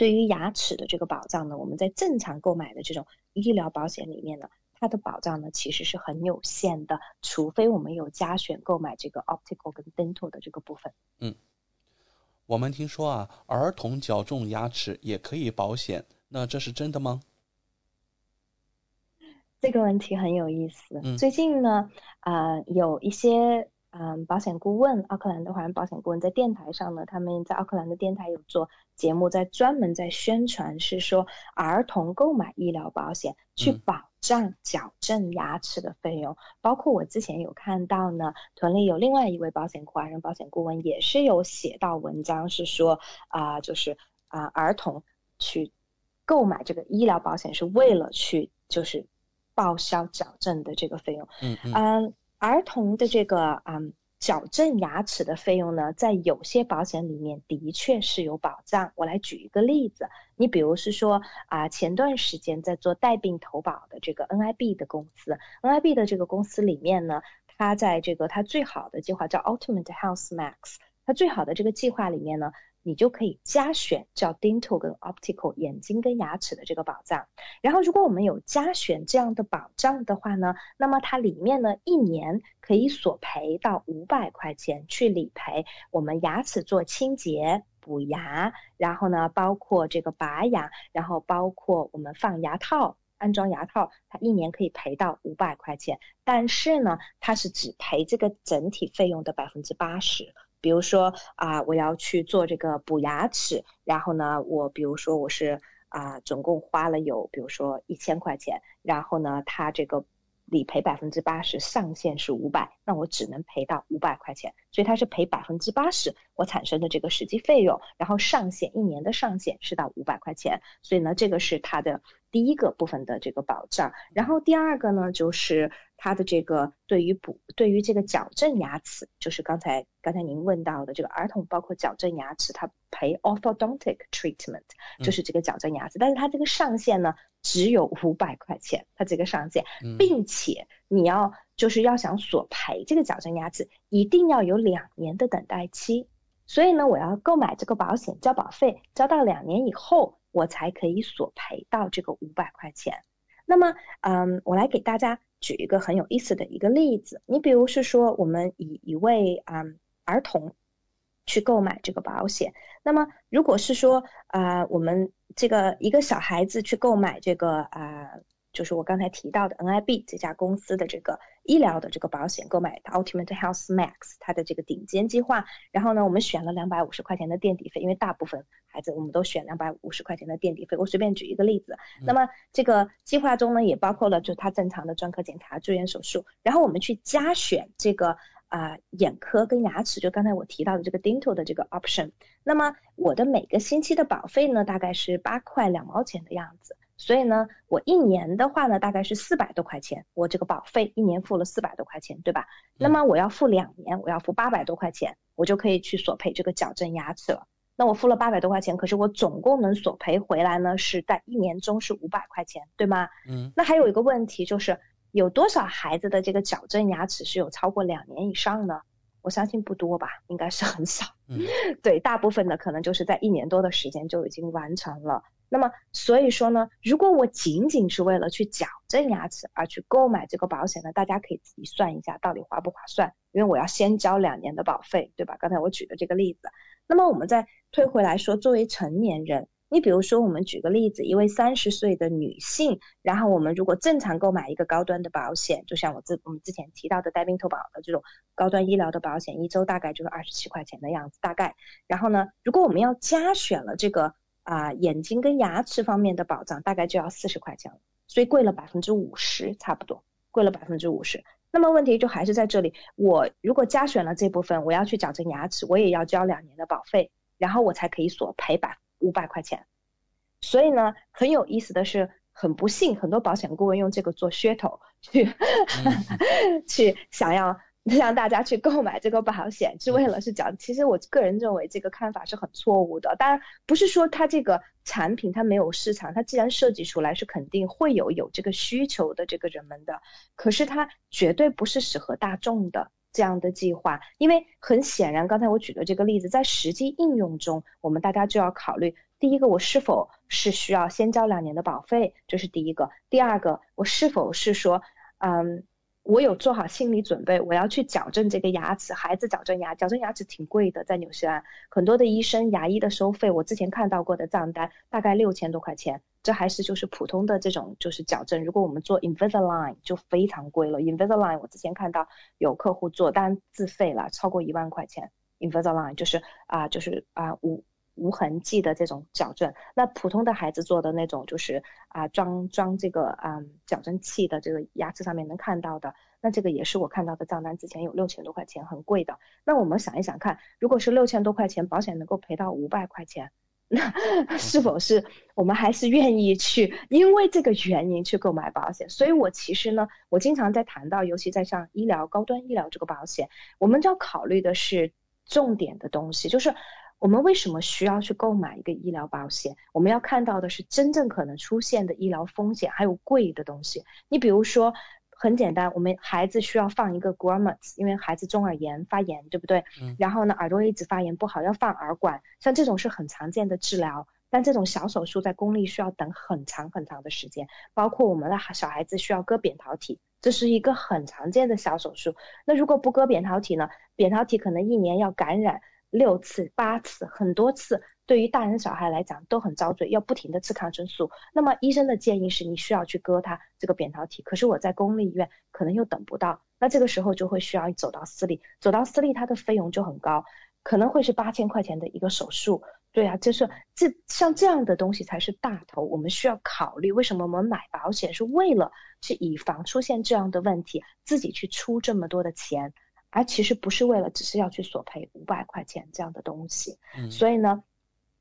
对于牙齿的这个保障呢，我们在正常购买的这种医疗保险里面呢，它的保障呢其实是很有限的，除非我们有加选购买这个 optical 跟 dental 的这个部分。嗯，我们听说啊，儿童矫正牙齿也可以保险，那这是真的吗？这个问题很有意思。最近呢，啊，有一些。嗯，保险顾问，奥克兰的华人保险顾问在电台上呢，他们在奥克兰的电台有做节目，在专门在宣传，是说儿童购买医疗保险去保障矫正牙齿的费用。包括我之前有看到呢，屯里有另外一位保险华人保险顾问也是有写到文章，是说啊，就是啊，儿童去购买这个医疗保险是为了去就是报销矫正的这个费用。嗯嗯。儿童的这个嗯矫正牙齿的费用呢，在有些保险里面的确是有保障。我来举一个例子，你比如是说啊，前段时间在做带病投保的这个 NIB 的公司，NIB 的这个公司里面呢，它在这个它最好的计划叫 Ultimate Health Max，它最好的这个计划里面呢。你就可以加选叫 dental 跟 optical 眼睛跟牙齿的这个保障，然后如果我们有加选这样的保障的话呢，那么它里面呢一年可以索赔到五百块钱去理赔我们牙齿做清洁补牙，然后呢包括这个拔牙，然后包括我们放牙套安装牙套，它一年可以赔到五百块钱，但是呢它是只赔这个整体费用的百分之八十。比如说啊，我要去做这个补牙齿，然后呢，我比如说我是啊，总共花了有比如说一千块钱，然后呢，它这个理赔百分之八十，上限是五百，那那我只能赔到五百块钱，所以它是赔百分之八十我产生的这个实际费用，然后上限一年的上限是到五百块钱，所以呢，这个是它的第一个部分的这个保障。然后第二个呢，就是它的这个对于补对于这个矫正牙齿，就是刚才刚才您问到的这个儿童包括矫正牙齿，它赔 orthodontic treatment，就是这个矫正牙齿，但是它这个上限呢只有五百块钱，它这个上限，并且你要就是要想索赔这个矫正牙齿，一定要有两年的等待期。所以呢，我要购买这个保险，交保费，交到两年以后，我才可以索赔到这个五百块钱。那么，嗯，我来给大家举一个很有意思的一个例子。你比如是说，我们以一位嗯儿童去购买这个保险，那么如果是说啊，我们这个一个小孩子去购买这个啊。就是我刚才提到的 NIB 这家公司的这个医疗的这个保险，购买的 Ultimate Health Max 它的这个顶尖计划。然后呢，我们选了两百五十块钱的垫底费，因为大部分孩子我们都选两百五十块钱的垫底费。我随便举一个例子，那么这个计划中呢，也包括了就他正常的专科检查、住院手术。然后我们去加选这个啊眼科跟牙齿，就刚才我提到的这个 Dental 的这个 option。那么我的每个星期的保费呢，大概是八块两毛钱的样子。所以呢，我一年的话呢，大概是四百多块钱，我这个保费一年付了四百多块钱，对吧？那么我要付两年，我要付八百多块钱，我就可以去索赔这个矫正牙齿了。那我付了八百多块钱，可是我总共能索赔回来呢，是在一年中是五百块钱，对吗？嗯。那还有一个问题就是，有多少孩子的这个矫正牙齿是有超过两年以上呢？我相信不多吧，应该是很少。嗯。对，大部分的可能就是在一年多的时间就已经完成了。那么，所以说呢，如果我仅仅是为了去矫正牙齿而去购买这个保险呢，大家可以自己算一下到底划不划算，因为我要先交两年的保费，对吧？刚才我举的这个例子。那么我们再退回来说，作为成年人，你比如说我们举个例子，一位三十岁的女性，然后我们如果正常购买一个高端的保险，就像我之我们之前提到的带病投保的这种高端医疗的保险，一周大概就是二十七块钱的样子，大概。然后呢，如果我们要加选了这个。啊，眼睛跟牙齿方面的保障大概就要四十块钱了，所以贵了百分之五十，差不多贵了百分之五十。那么问题就还是在这里，我如果加选了这部分，我要去矫正牙齿，我也要交两年的保费，然后我才可以索赔百五百块钱。所以呢，很有意思的是，很不幸，很多保险顾问用这个做噱头，去 去想要。让大家去购买这个保险，是为了是讲，其实我个人认为这个看法是很错误的。当然不是说它这个产品它没有市场，它既然设计出来是肯定会有有这个需求的这个人们的，可是它绝对不是适合大众的这样的计划。因为很显然，刚才我举的这个例子，在实际应用中，我们大家就要考虑，第一个，我是否是需要先交两年的保费，这是第一个；第二个，我是否是说，嗯。我有做好心理准备，我要去矫正这个牙齿。孩子矫正牙，矫正牙齿挺贵的，在纽西兰很多的医生、牙医的收费，我之前看到过的账单大概六千多块钱。这还是就是普通的这种就是矫正。如果我们做 Invisalign 就非常贵了。Invisalign 我之前看到有客户做，但自费了，超过一万块钱。Invisalign 就是啊，就是啊五。无痕迹的这种矫正，那普通的孩子做的那种就是啊装装这个嗯矫正器的这个牙齿上面能看到的，那这个也是我看到的账单，之前有六千多块钱，很贵的。那我们想一想看，如果是六千多块钱，保险能够赔到五百块钱，那 是否是我们还是愿意去因为这个原因去购买保险？所以我其实呢，我经常在谈到，尤其在像医疗高端医疗这个保险，我们就要考虑的是重点的东西，就是。我们为什么需要去购买一个医疗保险？我们要看到的是真正可能出现的医疗风险，还有贵的东西。你比如说，很简单，我们孩子需要放一个 Grommet，因为孩子中耳炎发炎，对不对？嗯。然后呢，耳朵一直发炎不好，要放耳管。像这种是很常见的治疗，但这种小手术在公立需要等很长很长的时间。包括我们的小孩子需要割扁桃体，这是一个很常见的小手术。那如果不割扁桃体呢？扁桃体可能一年要感染。六次、八次、很多次，对于大人小孩来讲都很遭罪，要不停的吃抗生素。那么医生的建议是你需要去割它这个扁桃体，可是我在公立医院可能又等不到，那这个时候就会需要走到私立，走到私立它的费用就很高，可能会是八千块钱的一个手术，对啊，就是这像这样的东西才是大头，我们需要考虑为什么我们买保险是为了去以防出现这样的问题，自己去出这么多的钱，而其实不是为了只是要去索赔五百块钱这样的东西。嗯，所以呢。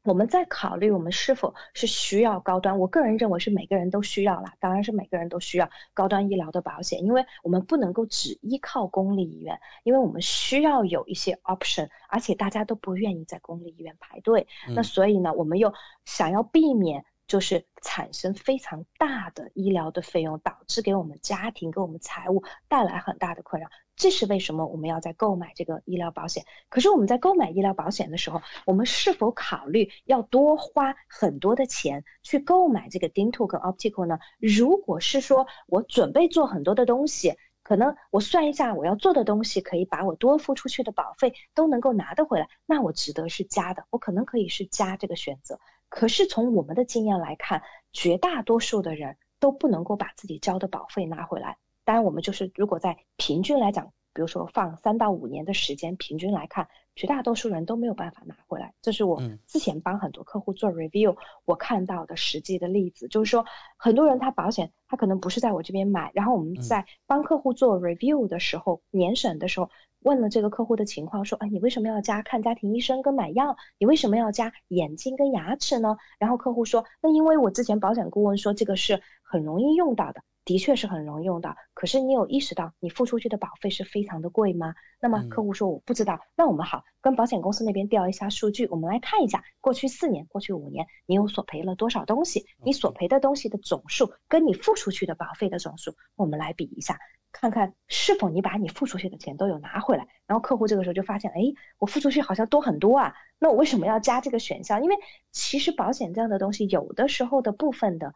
我们在考虑我们是否是需要高端，我个人认为是每个人都需要啦，当然是每个人都需要高端医疗的保险，因为我们不能够只依靠公立医院，因为我们需要有一些 option，而且大家都不愿意在公立医院排队，那所以呢，我们又想要避免就是产生非常大的医疗的费用，导致给我们家庭给我们财务带来很大的困扰。这是为什么我们要在购买这个医疗保险？可是我们在购买医疗保险的时候，我们是否考虑要多花很多的钱去购买这个 dental 跟 optical 呢？如果是说我准备做很多的东西，可能我算一下我要做的东西，可以把我多付出去的保费都能够拿得回来，那我值得是加的，我可能可以是加这个选择。可是从我们的经验来看，绝大多数的人都不能够把自己交的保费拿回来。当然，我们就是如果在平均来讲，比如说放三到五年的时间，平均来看，绝大多数人都没有办法拿回来。这是我之前帮很多客户做 review，我看到的实际的例子，就是说很多人他保险他可能不是在我这边买，然后我们在帮客户做 review 的时候，年审的时候问了这个客户的情况，说啊你为什么要加看家庭医生跟买药？你为什么要加眼睛跟牙齿呢？然后客户说，那因为我之前保险顾问说这个是很容易用到的。的确是很容易用到，可是你有意识到你付出去的保费是非常的贵吗？那么客户说我不知道，那我们好跟保险公司那边调一下数据，我们来看一下过去四年、过去五年你有索赔了多少东西，你索赔的东西的总数跟你付出去的保费的总数，我们来比一下，看看是否你把你付出去的钱都有拿回来。然后客户这个时候就发现，哎，我付出去好像多很多啊，那我为什么要加这个选项？因为其实保险这样的东西有的时候的部分的。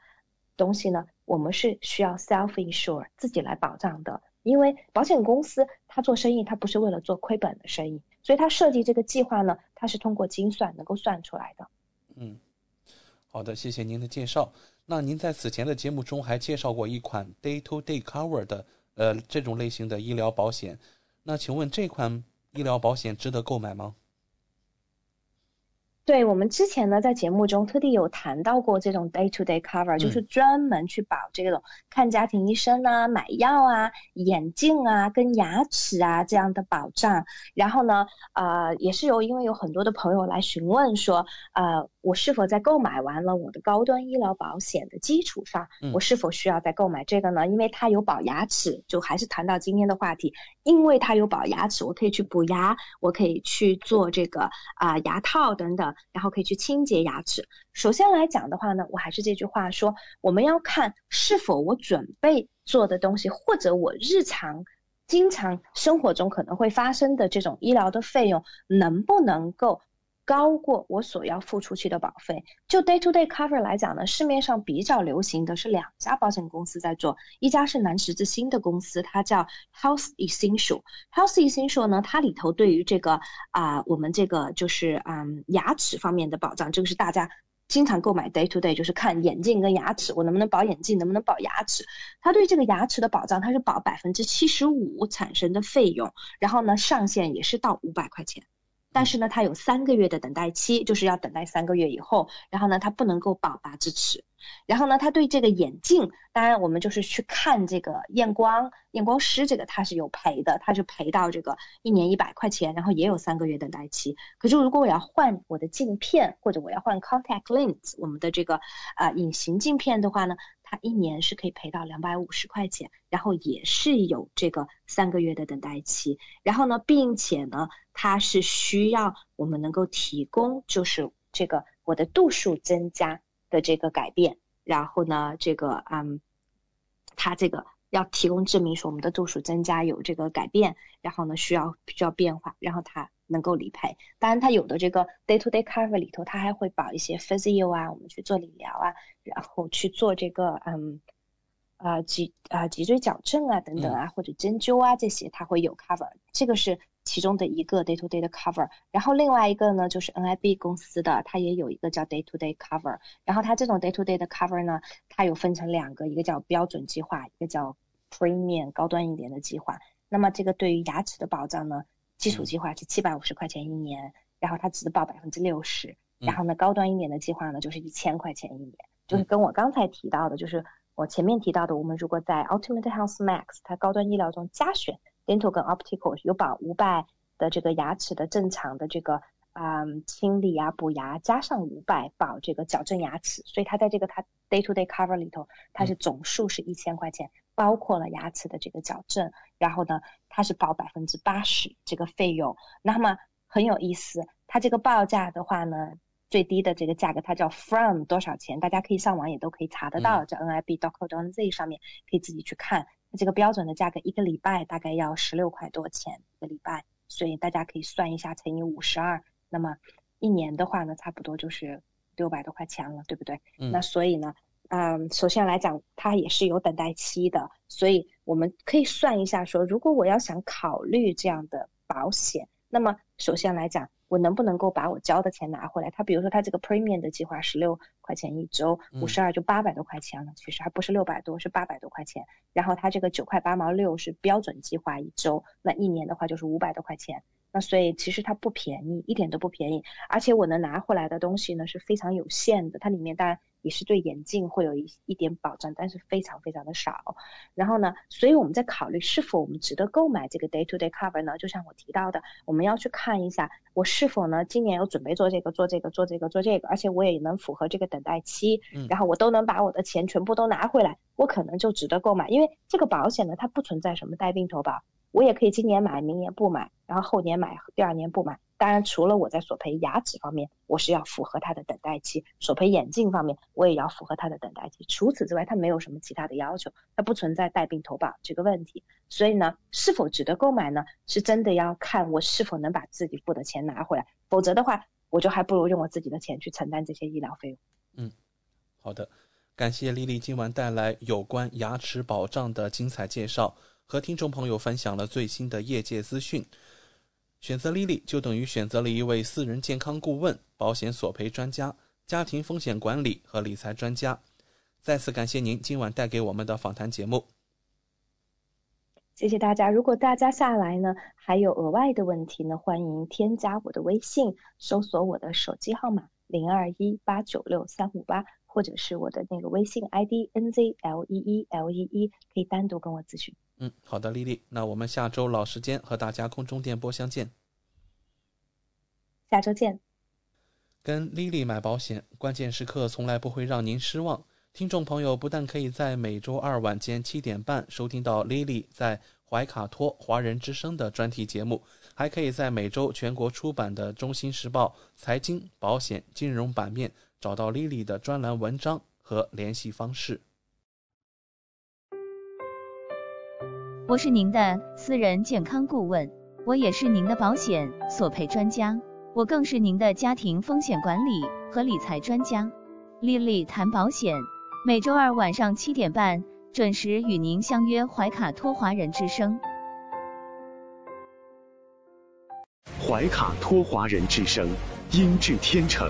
东西呢，我们是需要 self insure 自己来保障的，因为保险公司它做生意，它不是为了做亏本的生意，所以它设计这个计划呢，它是通过精算能够算出来的。嗯，好的，谢谢您的介绍。那您在此前的节目中还介绍过一款 day to day cover 的呃这种类型的医疗保险，那请问这款医疗保险值得购买吗？对我们之前呢，在节目中特地有谈到过这种 day to day cover，就是专门去保这种看家庭医生啊、买药啊、眼镜啊、跟牙齿啊这样的保障。然后呢，呃，也是有因为有很多的朋友来询问说，呃，我是否在购买完了我的高端医疗保险的基础上，我是否需要再购买这个呢？因为它有保牙齿，就还是谈到今天的话题，因为它有保牙齿，我可以去补牙，我可以去做这个啊牙套等等。然后可以去清洁牙齿。首先来讲的话呢，我还是这句话说，我们要看是否我准备做的东西，或者我日常经常生活中可能会发生的这种医疗的费用，能不能够。高过我所要付出去的保费。就 day to day cover 来讲呢，市面上比较流行的是两家保险公司在做，一家是南十字星的公司，它叫 Health Essential。Health Essential 呢，它里头对于这个啊，我们这个就是嗯牙齿方面的保障，这个是大家经常购买 day to day，就是看眼镜跟牙齿，我能不能保眼镜，能不能保牙齿？它对这个牙齿的保障，它是保百分之七十五产生的费用，然后呢，上限也是到五百块钱。但是呢，它有三个月的等待期，就是要等待三个月以后，然后呢，它不能够保拔智齿。然后呢，它对这个眼镜，当然我们就是去看这个验光，验光师这个他是有赔的，他就赔到这个一年一百块钱，然后也有三个月等待期。可是如果我要换我的镜片，或者我要换 contact lens，我们的这个啊隐形镜片的话呢？它一年是可以赔到两百五十块钱，然后也是有这个三个月的等待期，然后呢，并且呢，它是需要我们能够提供，就是这个我的度数增加的这个改变，然后呢，这个嗯，它这个要提供证明说我们的度数增加有这个改变，然后呢需要需要变化，然后它。能够理赔，当然它有的这个 day to day cover 里头，它还会保一些 physio 啊，我们去做理疗啊，然后去做这个嗯啊脊啊脊椎矫正啊等等啊，或者针灸啊这些，它会有 cover，这个是其中的一个 day to day 的 cover。然后另外一个呢，就是 NIB 公司的，它也有一个叫 day to day cover。然后它这种 day to day 的 cover 呢，它有分成两个，一个叫标准计划，一个叫 premium 高端一点的计划。那么这个对于牙齿的保障呢？基础计划是七百五十块钱一年，然后它只保百分之六十，然后呢，高端一点的计划呢就是一千块钱一年，就是跟我刚才提到的，就是我前面提到的，我们如果在 Ultimate Health Max 它高端医疗中加选 Dental 跟 Optical 有保五百的这个牙齿的正常的这个啊、清理啊补牙，加上五百保这个矫正牙齿，所以它在这个它 Day to Day Cover 里头，它是总数是一千块钱，包括了牙齿的这个矫正，然后呢，它是保百分之八十这个费用，那么很有意思，它这个报价的话呢。最低的这个价格，它叫 From 多少钱？大家可以上网也都可以查得到，在 nib.co.nz 上面可以自己去看。这个标准的价格一个礼拜大概要十六块多钱一个礼拜，所以大家可以算一下乘以五十二，那么一年的话呢，差不多就是六百多块钱了，对不对？嗯那所以呢，嗯，首先来讲，它也是有等待期的，所以我们可以算一下说，如果我要想考虑这样的保险，那么首先来讲，我能不能够把我交的钱拿回来？它比如说它这个 premium 的计划十六块钱一周，五十二就八百多块钱了，其实还不是六百多，是八百多块钱。然后它这个九块八毛六是标准计划一周，那一年的话就是五百多块钱。那所以其实它不便宜，一点都不便宜，而且我能拿回来的东西呢是非常有限的。它里面当然也是对眼镜会有一一点保障，但是非常非常的少。然后呢，所以我们在考虑是否我们值得购买这个 day to day cover 呢？就像我提到的，我们要去看一下我是否呢今年有准备做这个做这个做这个做这个，而且我也能符合这个等待期，嗯然后我都能把我的钱全部都拿回来，我可能就值得购买。因为这个保险呢，它不存在什么带病投保，我也可以今年买，明年不买，然后后年买，第二年不买。当然，除了我在索赔牙齿方面，我是要符合它的等待期；索赔眼镜方面，我也要符合它的等待期。除此之外，它没有什么其他的要求，它不存在带病投保这个问题。所以呢，是否值得购买呢？是真的要看我是否能把自己付的钱拿回来，否则的话，我就还不如用我自己的钱去承担这些医疗费用。嗯好的，感谢丽丽今晚带来有关牙齿保障的精彩介绍，和听众朋友分享了最新的业界资讯。选择丽丽就等于选择了一位私人健康顾问、保险索赔专家、家庭风险管理和理财专家。再次感谢您今晚带给我们的访谈节目。谢谢大家。如果大家下来呢还有额外的问题呢，欢迎添加我的微信，搜索我的手机号码零二一八九六三五八，或者是我的那个微信 ID N Z L E E L E E，，可以单独跟我咨询。嗯，好的，丽丽，那我们下周老时间和大家空中电波相见。下周见。跟丽丽买保险，关键时刻从来不会让您失望。听众朋友不但可以在每周二晚间七点半收听到丽丽在怀卡托华人之声的专题节目，还可以在每周全国出版的《中新时报》财经、保险、金融版面找到丽丽的专栏文章和联系方式。我是您的私人健康顾问，我也是您的保险索赔专家，我更是您的家庭风险管理和理财专家。丽丽谈保险，每周二晚上七点半准时与您相约怀卡托华人之声。怀卡托华人之声，音质天成，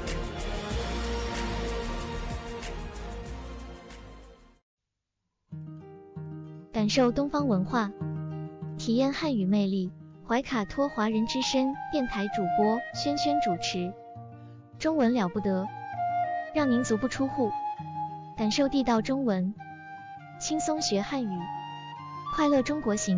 受东方文化，体验汉语魅力。怀卡托华人之声电台主播轩轩主持，中文了不得，让您足不出户，感受地道中文，轻松学汉语，快乐中国行。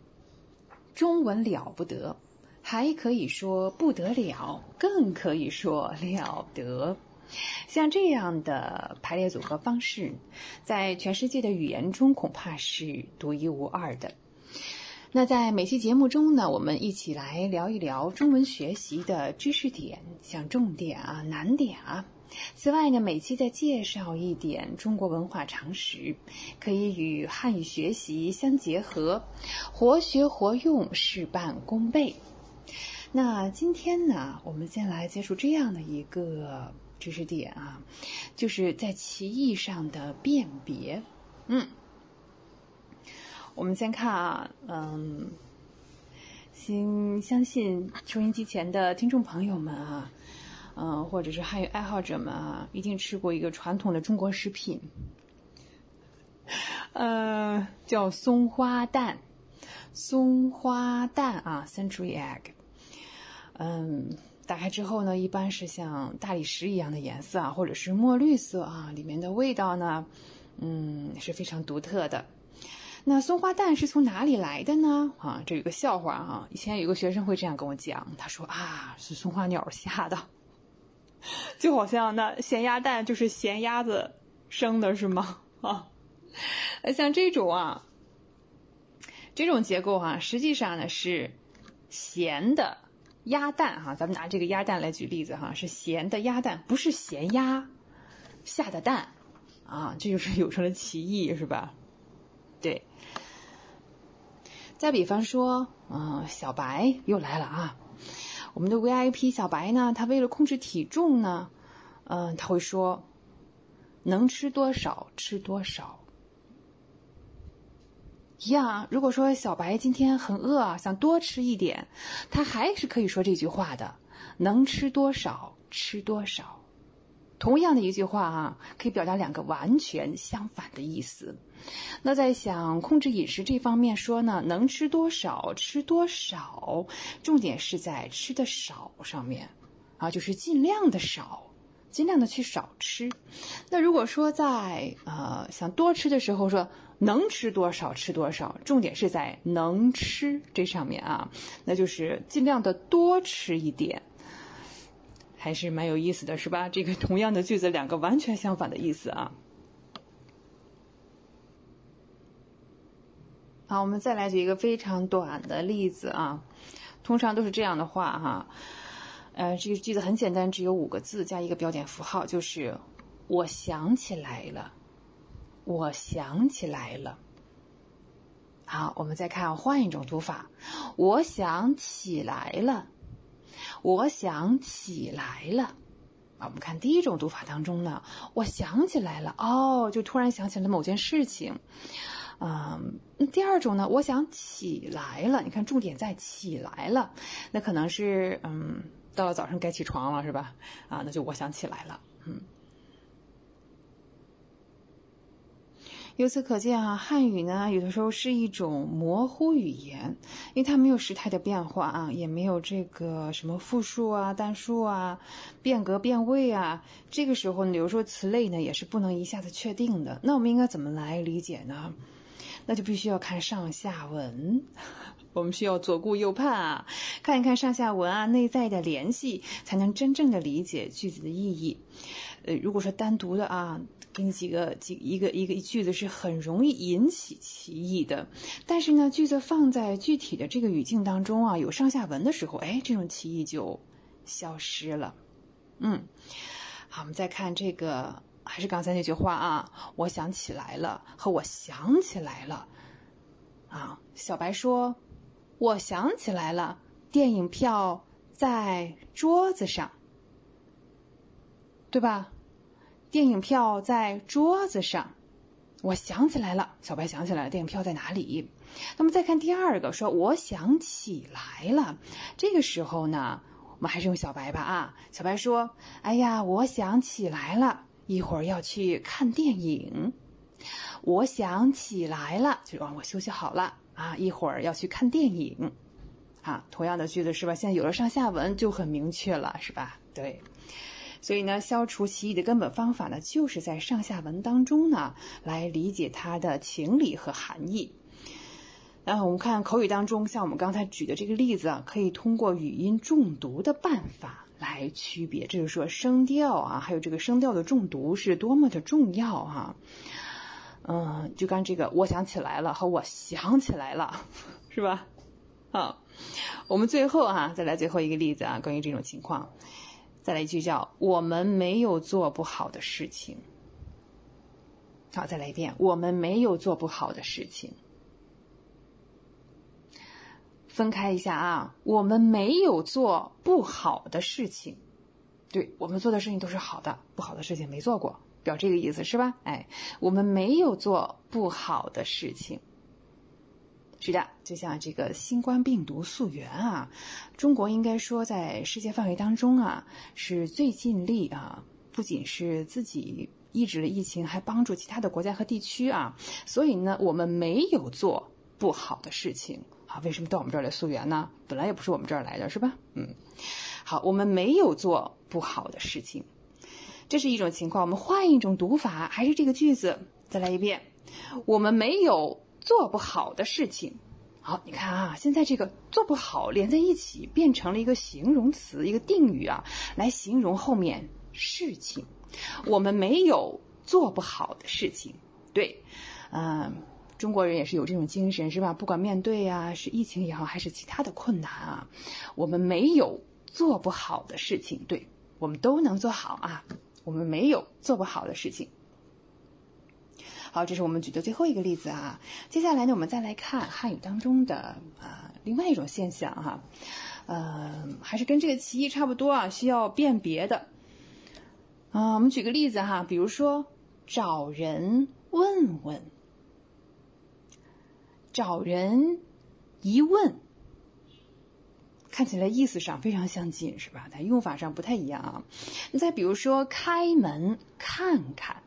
中文了不得，还可以说不得了，更可以说了得。像这样的排列组合方式，在全世界的语言中恐怕是独一无二的。那在每期节目中呢，我们一起来聊一聊中文学习的知识点，像重点啊、难点啊。此外呢，每期再介绍一点中国文化常识，可以与汉语学习相结合，活学活用，事半功倍。那今天呢，我们先来接触这样的一个知识点啊，就是在歧义上的辨别。嗯。我们先看啊，嗯，先相信收音机前的听众朋友们啊，嗯，或者是汉语爱好者们啊，一定吃过一个传统的中国食品，呃，叫松花蛋，松花蛋啊，century egg，嗯，打开之后呢，一般是像大理石一样的颜色啊，或者是墨绿色啊，里面的味道呢，嗯，是非常独特的。那松花蛋是从哪里来的呢？啊，这有个笑话啊。以前有个学生会这样跟我讲，他说啊，是松花鸟下的，就好像那咸鸭蛋就是咸鸭子生的，是吗？啊，像这种啊，这种结构啊，实际上呢是咸的鸭蛋哈。咱们拿这个鸭蛋来举例子哈，是咸的鸭蛋，不是咸鸭下的蛋啊，这就是有成了歧义，是吧？对。再比方说，嗯，小白又来了啊！我们的 VIP 小白呢，他为了控制体重呢，嗯，他会说，能吃多少吃多少。一样，如果说小白今天很饿，想多吃一点，他还是可以说这句话的，能吃多少吃多少。同样的一句话啊，可以表达两个完全相反的意思。那在想控制饮食这方面说呢，能吃多少吃多少，重点是在吃的少上面啊，就是尽量的少，尽量的去少吃。那如果说在呃想多吃的时候说能吃多少吃多少，重点是在能吃这上面啊，那就是尽量的多吃一点。还是蛮有意思的，是吧？这个同样的句子，两个完全相反的意思啊。好，我们再来举一个非常短的例子啊。通常都是这样的话哈，呃，这个句子很简单，只有五个字加一个标点符号，就是我想起来了，我想起来了。好，我们再看换一种读法，我想起来了。我想起来了，啊，我们看第一种读法当中呢，我想起来了，哦，就突然想起了某件事情，嗯，第二种呢，我想起来了，你看重点在起来了，那可能是嗯，到了早上该起床了，是吧？啊，那就我想起来了，嗯。由此可见啊，汉语呢，有的时候是一种模糊语言，因为它没有时态的变化啊，也没有这个什么复数啊、单数啊、变格变位啊。这个时候呢，比如说词类呢，也是不能一下子确定的。那我们应该怎么来理解呢？那就必须要看上下文，我们需要左顾右盼啊，看一看上下文啊，内在的联系，才能真正的理解句子的意义。呃，如果说单独的啊。给你几个几一个一个句子是很容易引起歧义的，但是呢，句子放在具体的这个语境当中啊，有上下文的时候，哎，这种歧义就消失了。嗯，好，我们再看这个，还是刚才那句话啊，我想起来了和我想起来了啊。小白说，我想起来了，电影票在桌子上，对吧？电影票在桌子上，我想起来了，小白想起来了，电影票在哪里？那么再看第二个，说我想起来了，这个时候呢，我们还是用小白吧啊。小白说：“哎呀，我想起来了，一会儿要去看电影。我想起来了，就是我休息好了啊，一会儿要去看电影。啊，同样的句子是吧？现在有了上下文就很明确了，是吧？对。”所以呢，消除歧义的根本方法呢，就是在上下文当中呢，来理解它的情理和含义。那我们看口语当中，像我们刚才举的这个例子啊，可以通过语音重读的办法来区别，这就是说声调啊，还有这个声调的重读是多么的重要哈。嗯，就刚这个，我想起来了和我想起来了，是吧？好，我们最后哈，再来最后一个例子啊，关于这种情况，再来一句叫“我们没有做不好的事情”。好，再来一遍，“我们没有做不好的事情”。分开一下啊，我们没有做不好的事情，对我们做的事情都是好的，不好的事情没做过，表这个意思是吧？哎，我们没有做不好的事情。是的，就像这个新冠病毒溯源啊，中国应该说在世界范围当中啊是最尽力啊，不仅是自己抑制了疫情，还帮助其他的国家和地区啊，所以呢，我们没有做不好的事情。啊，为什么到我们这儿来溯源呢？本来也不是我们这儿来的，是吧？嗯，好，我们没有做不好的事情，这是一种情况。我们换一种读法，还是这个句子，再来一遍。我们没有做不好的事情。好，你看啊，现在这个做不好连在一起，变成了一个形容词，一个定语啊，来形容后面事情。我们没有做不好的事情。对，嗯。中国人也是有这种精神，是吧？不管面对呀，是疫情也好，还是其他的困难啊，我们没有做不好的事情，对我们都能做好啊。我们没有做不好的事情。好，这是我们举的最后一个例子啊。接下来呢，我们再来看汉语当中的啊另外一种现象哈，呃，还是跟这个歧义差不多啊，需要辨别的。啊，我们举个例子哈，比如说找人问问。找人一问，看起来意思上非常相近，是吧？但用法上不太一样啊。你再比如说，开门看看，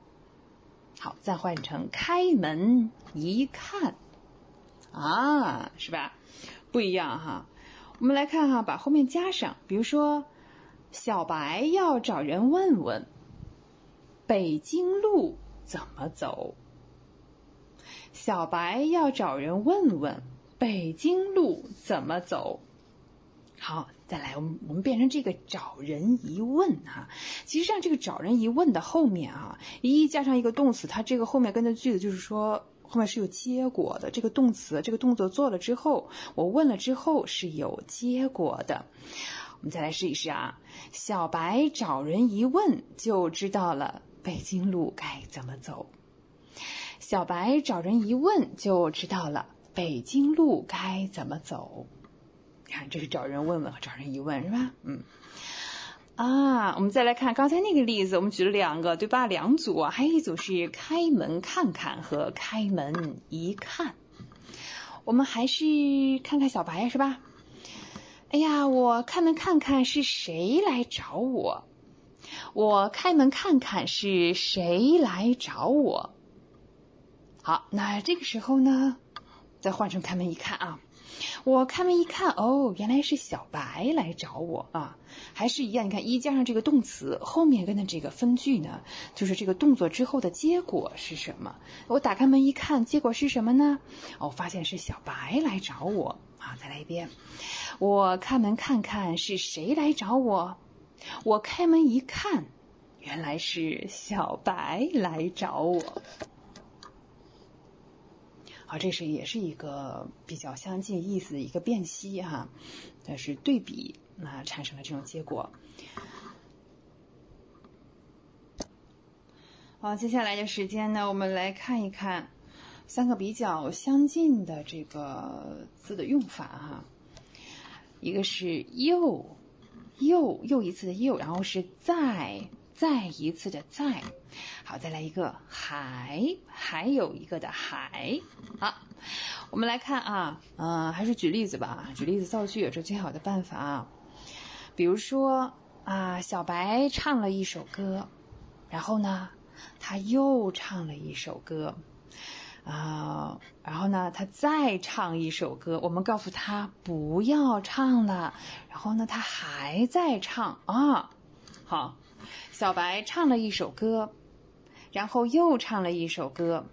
好，再换成开门一看，啊，是吧？不一样哈。我们来看哈，把后面加上，比如说，小白要找人问问，北京路怎么走。小白要找人问问北京路怎么走。好，再来，我们我们变成这个找人一问哈。其实像这个找人一问的后面啊，一加上一个动词，它这个后面跟的句子就是说后面是有结果的。这个动词这个动作做了之后，我问了之后是有结果的。我们再来试一试啊。小白找人一问就知道了北京路该怎么走。小白找人一问就知道了北京路该怎么走。看，这是找人问问和找人一问是吧？嗯，啊，我们再来看刚才那个例子，我们举了两个对吧？两组啊，还有一组是开门看看和开门一看。我们还是看看小白是吧？哎呀，我开门看看是谁来找我？我开门看看是谁来找我？好，那这个时候呢，再换成开门一看啊，我开门一看，哦，原来是小白来找我啊，还是一样，你看一加上这个动词，后面跟的这个分句呢，就是这个动作之后的结果是什么？我打开门一看，结果是什么呢？哦，发现是小白来找我啊，再来一遍，我开门看看是谁来找我，我开门一看，原来是小白来找我。这是也是一个比较相近意思的一个辨析哈，但是对比那产生了这种结果。好，接下来的时间呢，我们来看一看三个比较相近的这个字的用法哈。一个是又又又一次的又，然后是再。再一次的再，好，再来一个还，还有一个的还，好，我们来看啊，嗯，还是举例子吧，举例子造句也是最好的办法啊。比如说啊，小白唱了一首歌，然后呢，他又唱了一首歌，啊，然后呢，他再唱一首歌，我们告诉他不要唱了，然后呢，他还在唱啊，好。小白唱了一首歌，然后又唱了一首歌，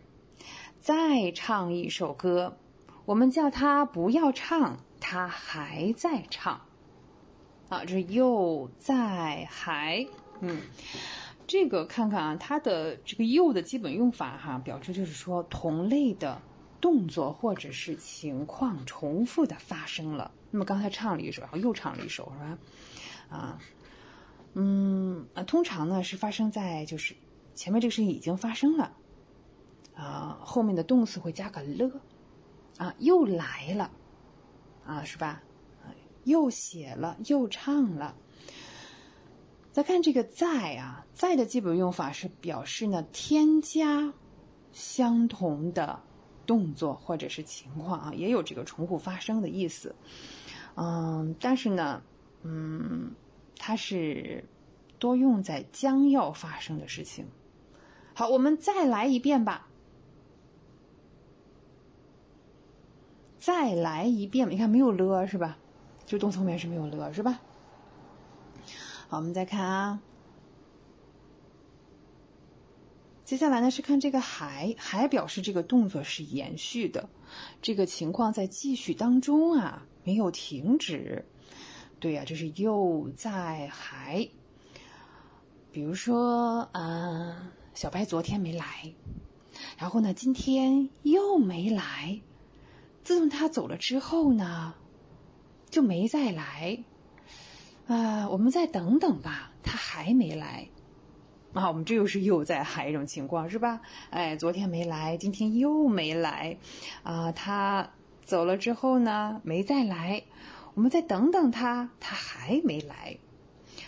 再唱一首歌。我们叫他不要唱，他还在唱。啊，这又在还，嗯，这个看看啊，它的这个又的基本用法哈，表示就是说同类的动作或者是情况重复的发生了。那么刚才唱了一首，然后又唱了一首，是吧？啊，嗯啊，通常呢是发生在就是前面这个事情已经发生了，啊，后面的动词会加个了，啊，又来了，啊，是吧？又写了，又唱了。再看这个在啊，在的基本用法是表示呢添加相同的动作或者是情况啊，也有这个重复发生的意思。嗯，但是呢，嗯，它是多用在将要发生的事情。好，我们再来一遍吧。再来一遍，你看没有了是吧？就动词后面是没有了，是吧？好，我们再看啊。接下来呢是看这个还，还表示这个动作是延续的，这个情况在继续当中啊，没有停止。对呀，这是又在还。比如说，嗯，小白昨天没来，然后呢，今天又没来。自从他走了之后呢？就没再来，啊，我们再等等吧，他还没来，啊，我们这又是又在还一种情况是吧？哎，昨天没来，今天又没来，啊，他走了之后呢，没再来，我们再等等他，他还没来，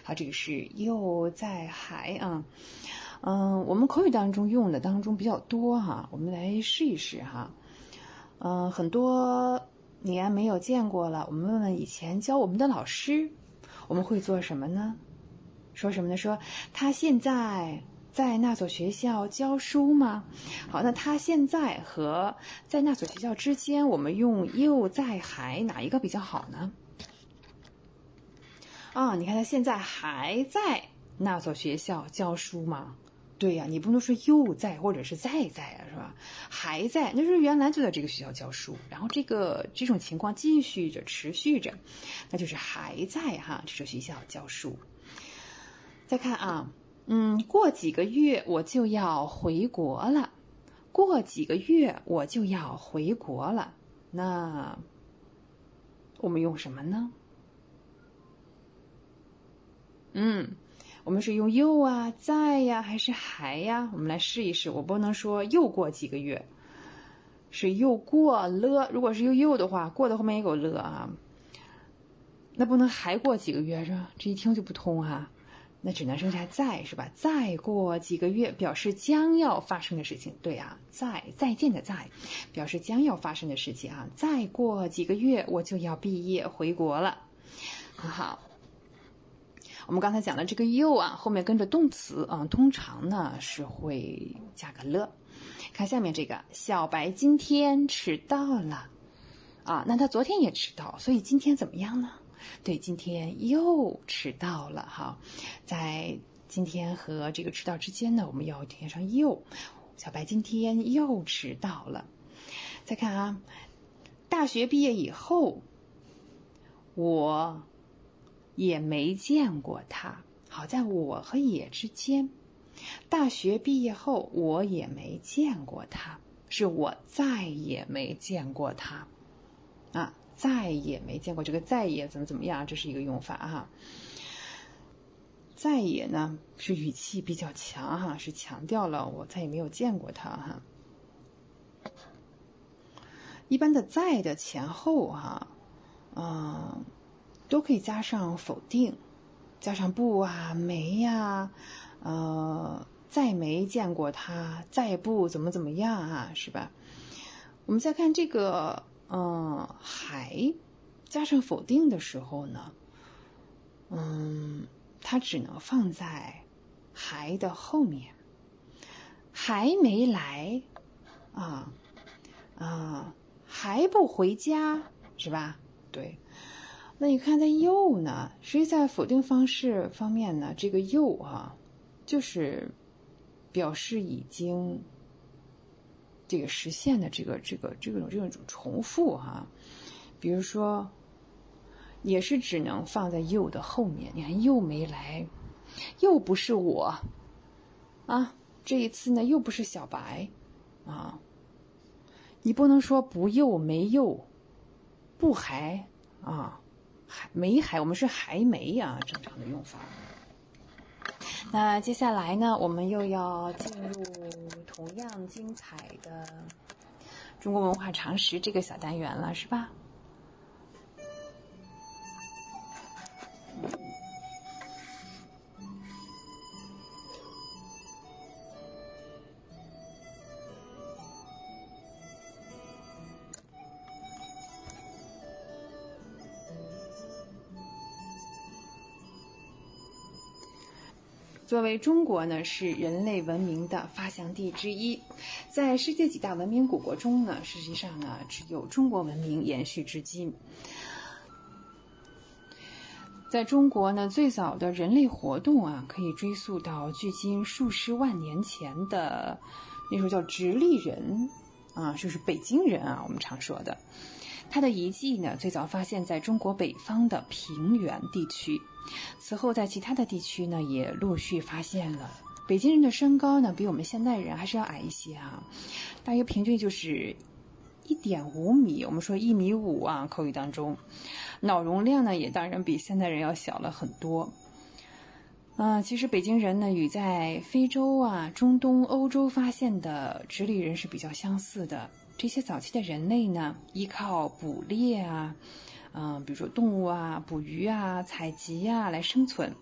好，这个是又在还啊，嗯，我们口语当中用的当中比较多哈，我们来试一试哈，嗯，很多。年没有见过了，我们问问以前教我们的老师，我们会做什么呢？说什么呢？说他现在在那所学校教书吗？好，那他现在和在那所学校之间，我们用又在还哪一个比较好呢？啊，你看他现在还在那所学校教书吗？对呀，你不能说又在或者是在在啊，是吧？还在，那就是原来就在这个学校教书，然后这个这种情况继续着、持续着，那就是还在哈这所学校教书。再看啊，嗯，过几个月我就要回国了，过几个月我就要回国了，那我们用什么呢？嗯。我们是用又啊，在呀，还是还呀？我们来试一试。我不能说又过几个月，是又过了。如果是又又的话，过的后面也有了啊。那不能还过几个月是吧？这一听就不通哈。那只能剩下再是吧？再过几个月表示将要发生的事情。对啊，再再见的再，表示将要发生的事情啊。再过几个月我就要毕业回国了，很好。我们刚才讲的这个又啊，后面跟着动词啊，通常呢是会加个了。看下面这个，小白今天迟到了啊，那他昨天也迟到，所以今天怎么样呢？对，今天又迟到了哈。在今天和这个迟到之间呢，我们要填上又。小白今天又迟到了。再看啊，大学毕业以后，我。也没见过他。好在我和也之间，大学毕业后我也没见过他，是我再也没见过他，啊，再也没见过这个再也怎么怎么样，这是一个用法哈。再也呢是语气比较强哈，是强调了我再也没有见过他哈。一般的在的前后哈，嗯。都可以加上否定，加上不啊、没呀，呃，再没见过他，再不怎么怎么样啊，是吧？我们再看这个，嗯，还加上否定的时候呢，嗯，它只能放在还的后面，还没来啊啊，还不回家是吧？对。那你看，在又呢？实际在否定方式方面呢，这个又啊，就是表示已经这个实现的这个这个这种这种重复哈，比如说，也是只能放在又的后面。你看又没来，又不是我啊，这一次呢又不是小白啊，你不能说不又没又，不还啊，还没还，我们是还没呀，正常的用法。那接下来呢，我们又要进入同样精彩的中国文化常识这个小单元了，是吧？作为中国呢是人类文明的发祥地之一，在世界几大文明古国中呢，实际上呢只有中国文明延续至今。在中国呢，最早的人类活动啊，可以追溯到距今数十万年前的那时候叫直立人啊，就是北京人啊，我们常说的。他的遗迹呢，最早发现在中国北方的平原地区。此后，在其他的地区呢，也陆续发现了。北京人的身高呢，比我们现代人还是要矮一些啊，大约平均就是一点五米。我们说一米五啊，口语当中，脑容量呢，也当然比现代人要小了很多。啊，其实北京人呢，与在非洲啊、中东、欧洲发现的直立人是比较相似的。这些早期的人类呢，依靠捕猎啊。嗯，比如说动物啊，捕鱼啊，采集啊，来生存。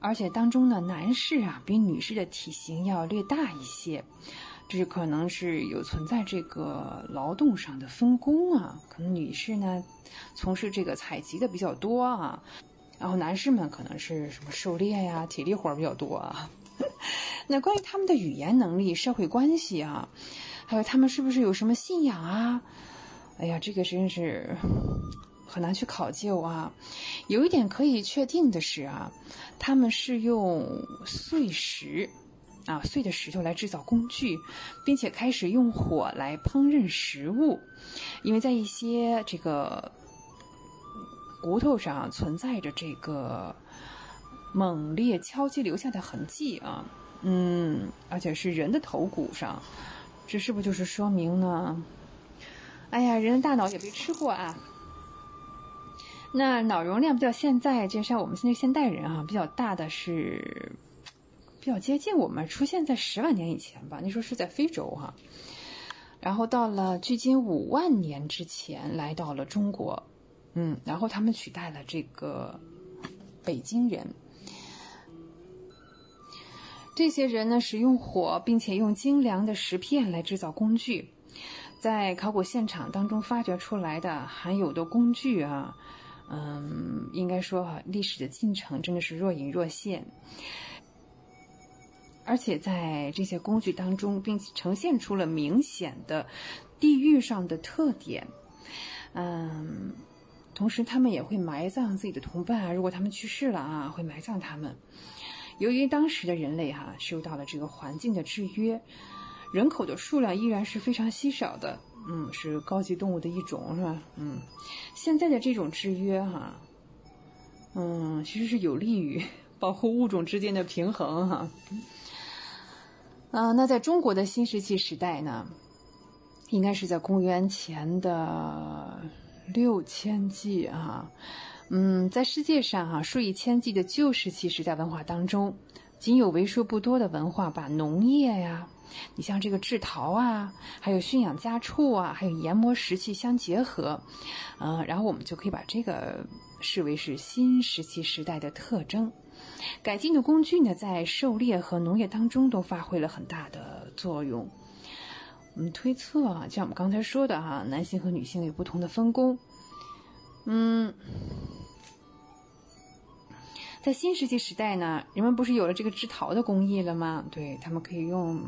而且当中呢，男士啊比女士的体型要略大一些，这是可能是有存在这个劳动上的分工啊。可能女士呢从事这个采集的比较多啊，然后男士们可能是什么狩猎呀、体力活比较多啊。那关于他们的语言能力、社会关系啊，还有他们是不是有什么信仰啊？哎呀，这个真是很难去考究啊。有一点可以确定的是啊，他们是用碎石啊碎的石头来制造工具，并且开始用火来烹饪食物，因为在一些这个骨头上存在着这个猛烈敲击留下的痕迹啊，嗯，而且是人的头骨上，这是不就是说明呢？哎呀，人的大脑也被吃过啊。那脑容量比较现在，就像我们现在现代人啊，比较大的是比较接近我们，出现在十万年以前吧。那时候是在非洲哈，然后到了距今五万年之前来到了中国，嗯，然后他们取代了这个北京人。这些人呢，使用火，并且用精良的石片来制造工具。在考古现场当中发掘出来的含有的工具啊，嗯，应该说哈，历史的进程真的是若隐若现，而且在这些工具当中，并且呈现出了明显的地域上的特点，嗯，同时他们也会埋葬自己的同伴啊，如果他们去世了啊，会埋葬他们。由于当时的人类哈受到了这个环境的制约。人口的数量依然是非常稀少的，嗯，是高级动物的一种，是吧？嗯，现在的这种制约，哈，嗯，其实是有利于保护物种之间的平衡，哈。啊，那在中国的新石器时代呢，应该是在公元前的六千纪啊，嗯，在世界上哈数以千计的旧石器时代文化当中，仅有为数不多的文化把农业呀。你像这个制陶啊，还有驯养家畜啊，还有研磨石器相结合，嗯，然后我们就可以把这个视为是新石器时代的特征。改进的工具呢，在狩猎和农业当中都发挥了很大的作用。我们推测啊，像我们刚才说的哈，男性和女性有不同的分工，嗯。在新石器时代呢，人们不是有了这个制陶的工艺了吗？对他们可以用，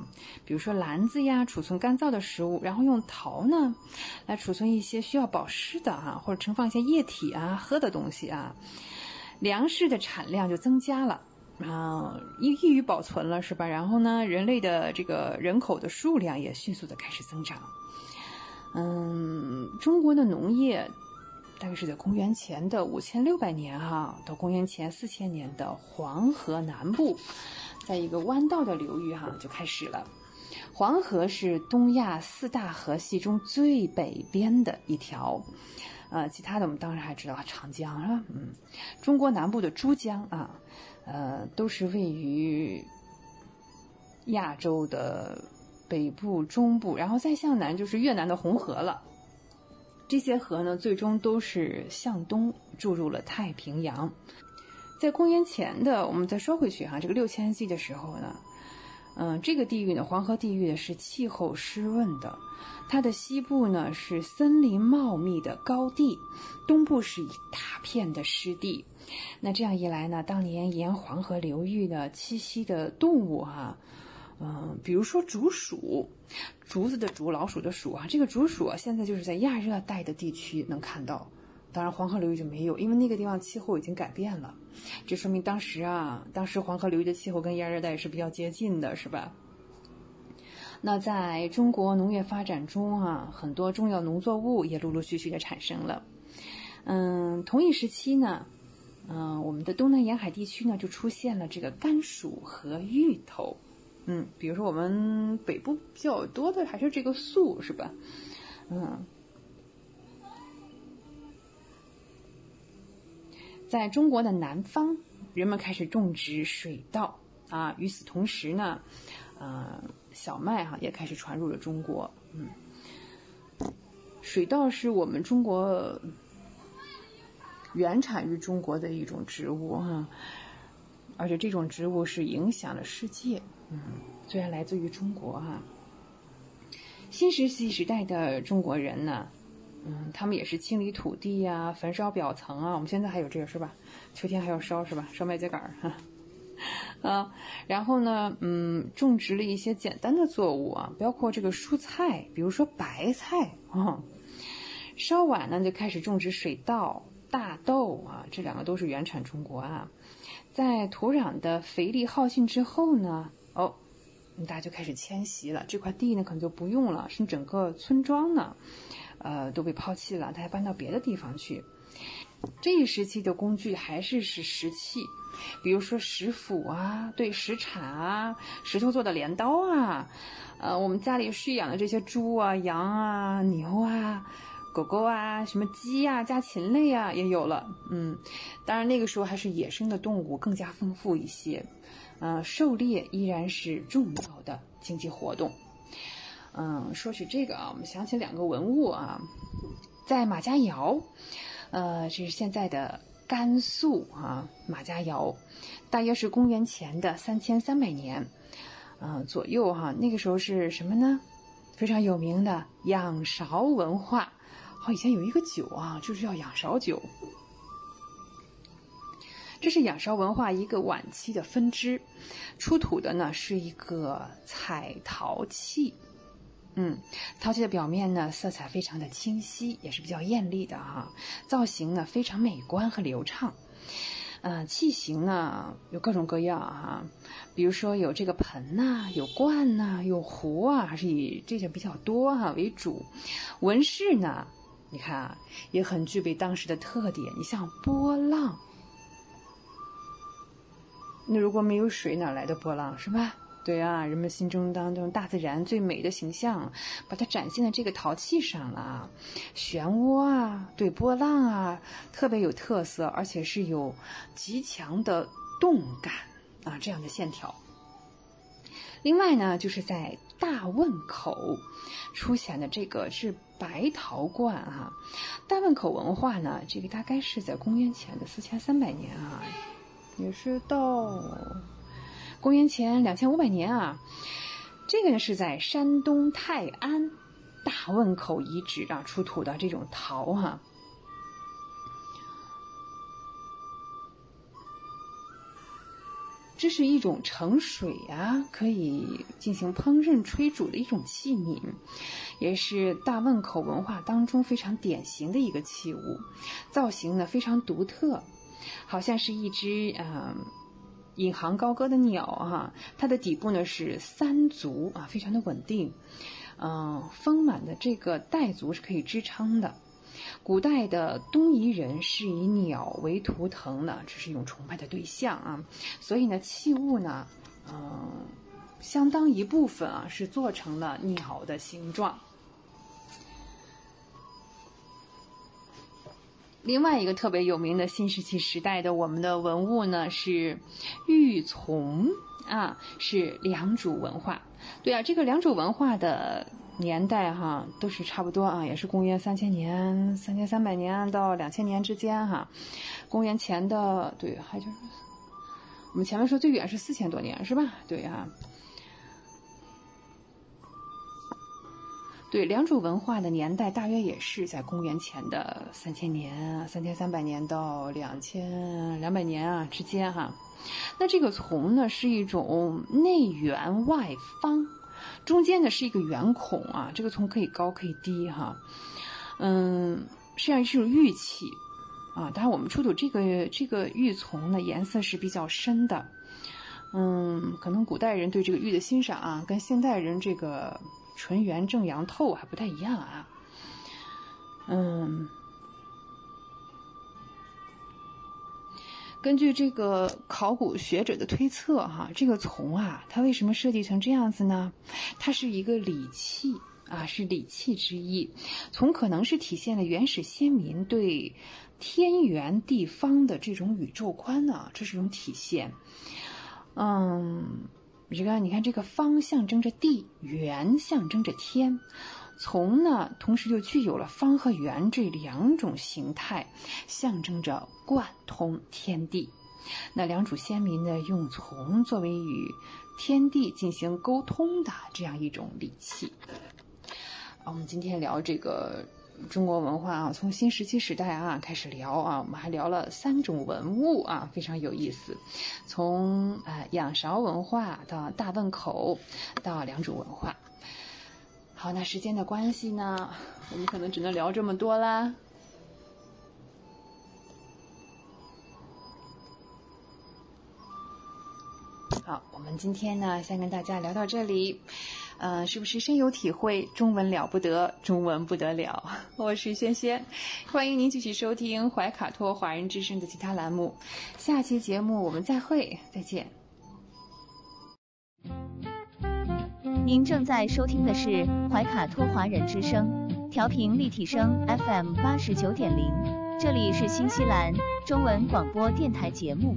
比如说篮子呀，储存干燥的食物，然后用陶呢，来储存一些需要保湿的啊，或者盛放一些液体啊、喝的东西啊，粮食的产量就增加了。啊，易易于保存了，是吧？然后呢，人类的这个人口的数量也迅速的开始增长。嗯，中国的农业大概是在公元前的五千六百年哈，到公元前四千年的黄河南部，在一个弯道的流域哈就开始了。黄河是东亚四大河系中最北边的一条，呃，其他的我们当然还知道长江是吧？嗯，中国南部的珠江啊，呃，都是位于亚洲的北部、中部，然后再向南就是越南的红河了。这些河呢，最终都是向东注入了太平洋。在公元前的，我们再说回去哈，这个六千纪的时候呢。嗯，这个地域呢，黄河地域呢是气候湿润的，它的西部呢是森林茂密的高地，东部是一大片的湿地。那这样一来呢，当年沿黄河流域的栖息的动物哈，嗯，比如说竹鼠，竹子的竹，老鼠的鼠啊，这个竹鼠啊，现在就是在亚热带的地区能看到。当然，黄河流域就没有，因为那个地方气候已经改变了。这说明当时啊，当时黄河流域的气候跟亚热带是比较接近的，是吧？那在中国农业发展中啊，很多重要农作物也陆陆续续的产生了。嗯，同一时期呢，嗯，我们的东南沿海地区呢就出现了这个甘薯和芋头。嗯，比如说我们北部比较多的还是这个粟，是吧？嗯。在中国的南方，人们开始种植水稻啊。与此同时呢，呃，小麦哈也开始传入了中国。嗯，水稻是我们中国原产于中国的一种植物哈，而且这种植物是影响了世界。嗯，虽然来自于中国哈，新石器时代的中国人呢。嗯，他们也是清理土地呀，焚烧表层啊。我们现在还有这个是吧？秋天还要烧是吧？烧麦秸秆儿哈。啊，然后呢，嗯，种植了一些简单的作物啊，包括这个蔬菜，比如说白菜啊。稍晚呢，就开始种植水稻、大豆啊，这两个都是原产中国啊。在土壤的肥力耗尽之后呢，哦，大家就开始迁徙了。这块地呢，可能就不用了，甚至整个村庄呢。呃，都被抛弃了，他还搬到别的地方去。这一时期的工具还是是石器，比如说石斧啊，对，石铲啊，石头做的镰刀啊，呃，我们家里蓄养的这些猪啊、羊啊、牛啊、狗狗啊，什么鸡呀、家禽类啊，也有了。嗯，当然那个时候还是野生的动物更加丰富一些，呃，狩猎依然是重要的经济活动。嗯，说起这个啊，我们想起两个文物啊，在马家窑，呃，这是现在的甘肃啊，马家窑，大约是公元前的三千三百年，嗯左右哈。那个时候是什么呢？非常有名的仰韶文化。好，以前有一个酒啊，就是叫仰韶酒。这是仰韶文化一个晚期的分支，出土的呢是一个彩陶器。嗯，陶器的表面呢，色彩非常的清晰，也是比较艳丽的哈。造型呢非常美观和流畅。呃，器型呢有各种各样哈，比如说有这个盆呐，有罐呐，有壶啊，还是以这些比较多哈为主。纹饰呢，你看啊，也很具备当时的特点。你像波浪，那如果没有水，哪来的波浪是吧？对啊，人们心中当中大自然最美的形象，把它展现在这个陶器上了，漩涡啊，对波浪啊，特别有特色，而且是有极强的动感啊，这样的线条。另外呢，就是在大汶口出现的这个是白陶罐啊，大汶口文化呢，这个大概是在公元前的四千三百年啊，也是到。公元前两千五百年啊，这个呢是在山东泰安大汶口遗址啊出土的这种陶哈，这是一种盛水啊，可以进行烹饪炊煮的一种器皿，也是大汶口文化当中非常典型的一个器物，造型呢非常独特，好像是一只嗯。引吭高歌的鸟哈，它的底部呢是三足啊，非常的稳定，嗯，丰满的这个带足是可以支撑的。古代的东夷人是以鸟为图腾的，这是一种崇拜的对象啊，所以呢，器物呢，嗯，相当一部分啊是做成了鸟的形状。另外一个特别有名的新石器时代的我们的文物呢是玉琮啊，是良渚文化。对啊，这个良渚文化的年代哈都是差不多啊，也是公元三千年、三千三百年到两千年之间哈。公元前的对，还就是我们前面说最远是四千多年是吧？对啊。对，良渚文化的年代大约也是在公元前的三千年、三千三百年到两千两百年啊之间哈。那这个琮呢是一种内圆外方，中间呢是一个圆孔啊。这个琮可以高可以低哈。嗯，实际上是一种玉器啊。当然我们出土这个这个玉琮呢颜色是比较深的。嗯，可能古代人对这个玉的欣赏啊，跟现代人这个。纯元正阳透还不太一样啊，嗯，根据这个考古学者的推测哈，这个琮啊，它为什么设计成这样子呢？它是一个礼器啊，是礼器之一。从可能是体现了原始先民对天圆地方的这种宇宙观呢，这是一种体现。嗯。这个你看，这个方象征着地，圆象征着天，从呢，同时就具有了方和圆这两种形态，象征着贯通天地。那良渚先民呢，用从作为与天地进行沟通的这样一种礼器。我们今天聊这个。中国文化啊，从新石器时代啊开始聊啊，我们还聊了三种文物啊，非常有意思。从啊仰韶文化到大汶口，到良渚文化。好，那时间的关系呢，我们可能只能聊这么多啦。好，我们今天呢，先跟大家聊到这里。呃，是不是深有体会？中文了不得，中文不得了。我是轩轩，欢迎您继续收听怀卡托华人之声的其他栏目。下期节目我们再会，再见。您正在收听的是怀卡托华人之声，调频立体声 FM 八十九点零，这里是新西兰中文广播电台节目。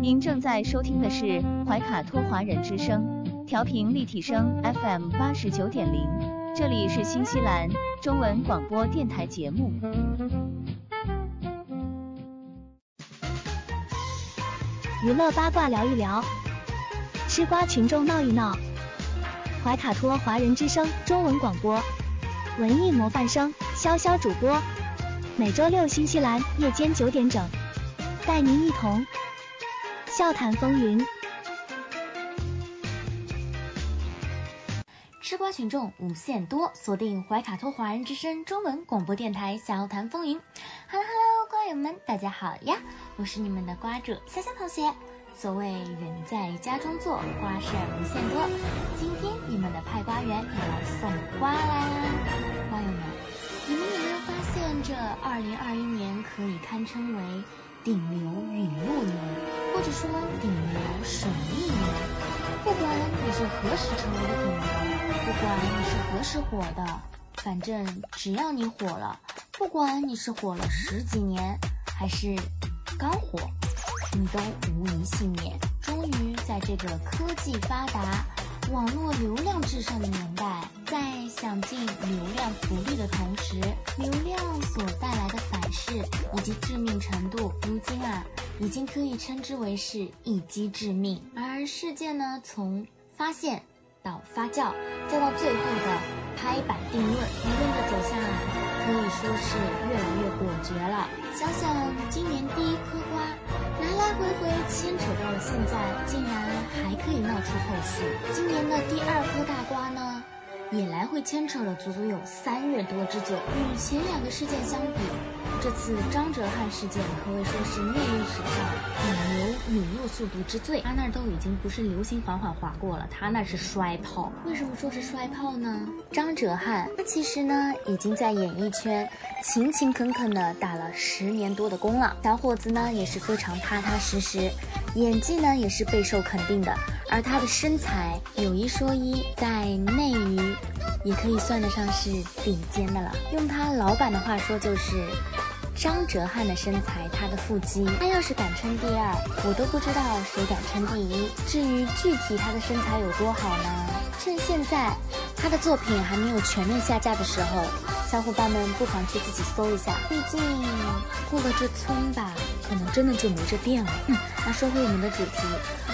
您正在收听的是怀卡托华人之声，调频立体声 FM 八十九点零，这里是新西兰中文广播电台节目。娱乐八卦聊一聊，吃瓜群众闹一闹。怀卡托华人之声中文广播，文艺模范生潇潇主播，每周六新西兰夜间九点整，带您一同。笑谈风云，吃瓜群众无限多，锁定怀卡托华人之声中文广播电台笑谈风云。Hello Hello，瓜友们，大家好呀！我是你们的瓜主潇潇同学。所谓人在家中坐，瓜事儿无限多。今天你们的派瓜员要来送瓜啦！瓜友们，你们有没有发现，这二零二一年可以堪称为顶流陨落年？或者说顶流神秘年，不管你是何时成为的顶流，不管你是何时火的，反正只要你火了，不管你是火了十几年，还是刚火，你都无一幸免。终于在这个科技发达、网络流量至上的年代，在享尽流量福利的同时，流量所带来的反噬以及致命程度，如今啊，已经可以称之为是一击致命。而事件呢，从发现到发酵，再到最后的拍板定论，舆论的走向啊，可以说是越来越果决了。想想今年第一颗瓜，来来回回牵扯到了现在，竟然还可以闹出后续。今年的第二颗大瓜呢，也来回牵扯了足足有三月多之久。与前两个事件相比，这次张哲瀚事件可谓说是内娱史上引流引入速度之最。他那儿都已经不是流星缓缓划过了，他那是摔炮。为什么说是摔炮呢？张哲瀚他其实呢已经在演艺圈勤勤恳恳的打了十年多的工了。小伙子呢也是非常踏踏实实，演技呢也是备受肯定的。而他的身材有一说一，在内娱也可以算得上是顶尖的了。用他老板的话说就是。张哲瀚的身材，他的腹肌，他要是敢称第二，我都不知道谁敢称第一。至于具体他的身材有多好呢？趁现在他的作品还没有全面下架的时候，小伙伴们不妨去自己搜一下。毕竟过了这村吧，可能真的就没这店了。嗯，那说回我们的主题，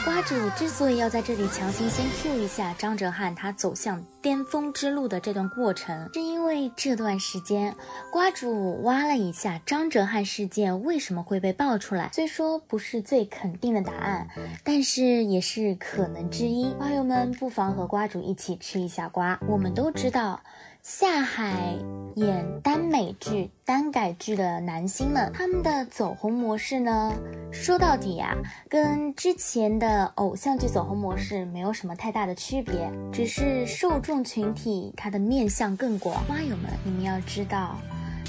瓜主之所以要在这里强行先 Q 一下张哲瀚他走向巅峰之路的这段过程，是因为这段时间瓜主挖了一下张哲瀚事件为什么会被爆出来。虽说不是最肯定的答案，但是也是可能之一。瓜友们不妨和瓜主一起吃一下瓜。我们都知道。下海演耽美剧、耽改剧的男星们，他们的走红模式呢，说到底啊，跟之前的偶像剧走红模式没有什么太大的区别，只是受众群体它的面向更广。花友们，你们要知道，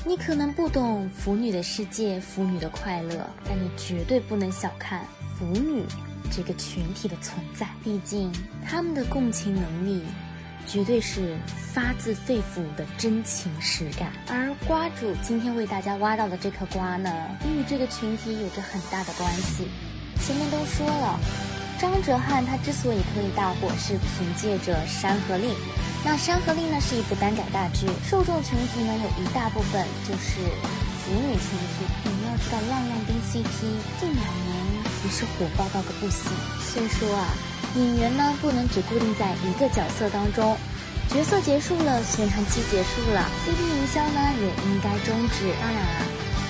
你可能不懂腐女的世界、腐女的快乐，但你绝对不能小看腐女这个群体的存在，毕竟他们的共情能力。绝对是发自肺腑的真情实感，而瓜主今天为大家挖到的这颗瓜呢，与这个群体有着很大的关系。前面都说了，张哲瀚他之所以可以大火，是凭借着《山河令》。那《山河令》呢是一部耽改大剧，受众群体呢有一大部分就是腐女群体。你们要知道，浪浪丁 CP 近两年也是火爆到个不行。虽说啊。演员呢不能只固定在一个角色当中，角色结束了，宣传期结束了，CP 营销呢也应该终止。当然啊，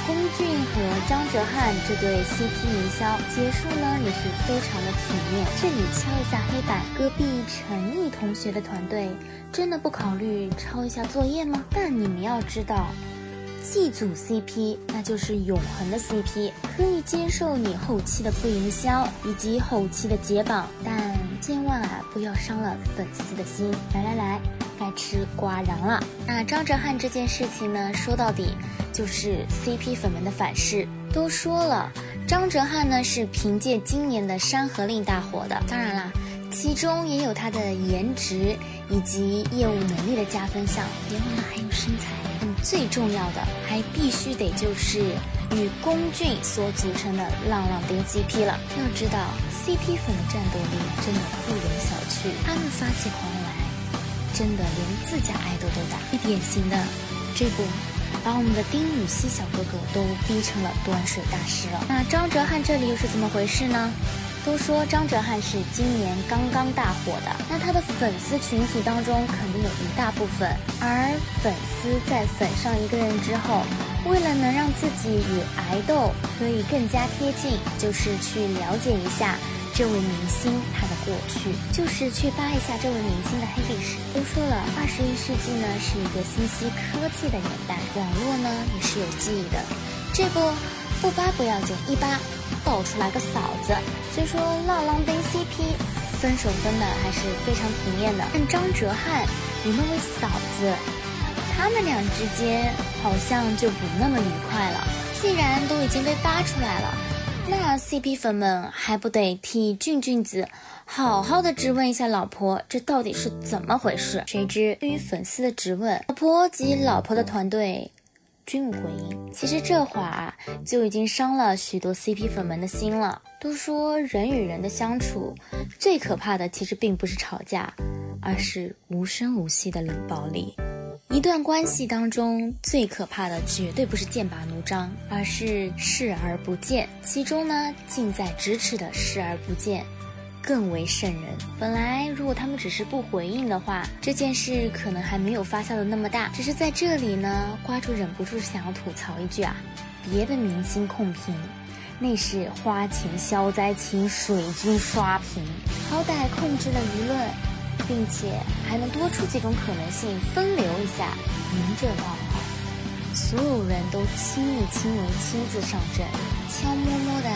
龚俊和张哲瀚这对 CP 营销结束呢也是非常的体面。这里敲一下黑板，隔壁陈毅同学的团队真的不考虑抄一下作业吗？但你们要知道。祭祖 CP，那就是永恒的 CP，可以接受你后期的不营销以及后期的解绑，但千万啊不要伤了粉丝的心。来来来，该吃瓜瓤了。那张哲瀚这件事情呢，说到底就是 CP 粉们的反噬。都说了，张哲瀚呢是凭借今年的《山河令》大火的，当然啦，其中也有他的颜值以及业务能力的加分项，然后呢还有身材。最重要的还必须得就是与龚俊所组成的浪浪丁 CP 了。要知道，CP 粉的战斗力真的不容小觑，他们发起狂来，真的连自家爱豆都打。最典型的，这不，把我们的丁禹兮小哥哥都逼成了端水大师了。那张哲瀚这里又是怎么回事呢？都说张哲瀚是今年刚刚大火的，那他的粉丝群体当中肯定有一大部分，而粉丝在粉上一个人之后，为了能让自己与爱豆可以更加贴近，就是去了解一下这位明星他的过去，就是去扒一下这位明星的黑历史。都说了，二十一世纪呢是一个信息科技的年代，网络呢也是有记忆的，这不不扒不要紧，一扒。爆出来个嫂子，虽说浪浪杯 CP 分手分的还是非常体面的，但张哲瀚与那位嫂子，他们俩之间好像就不那么愉快了。既然都已经被扒出来了，那 CP 粉们还不得替俊俊子好好的质问一下老婆，这到底是怎么回事？谁知对于粉丝的质问，老婆及老婆的团队均无回应。其实这话啊，就已经伤了许多 CP 粉们的心了。都说人与人的相处，最可怕的其实并不是吵架，而是无声无息的冷暴力。一段关系当中最可怕的绝对不是剑拔弩张，而是视而不见。其中呢，近在咫尺的视而不见，更为瘆人。本来如果他们只是不回应的话，这件事可能还没有发酵的那么大。只是在这里呢，瓜主忍不住想要吐槽一句啊，别的明星控评，那是花钱消灾请水军刷屏，好歹控制了舆论。并且还能多出几种可能性分流一下，您这倒好，所有人都亲力亲为亲自上阵，悄摸摸的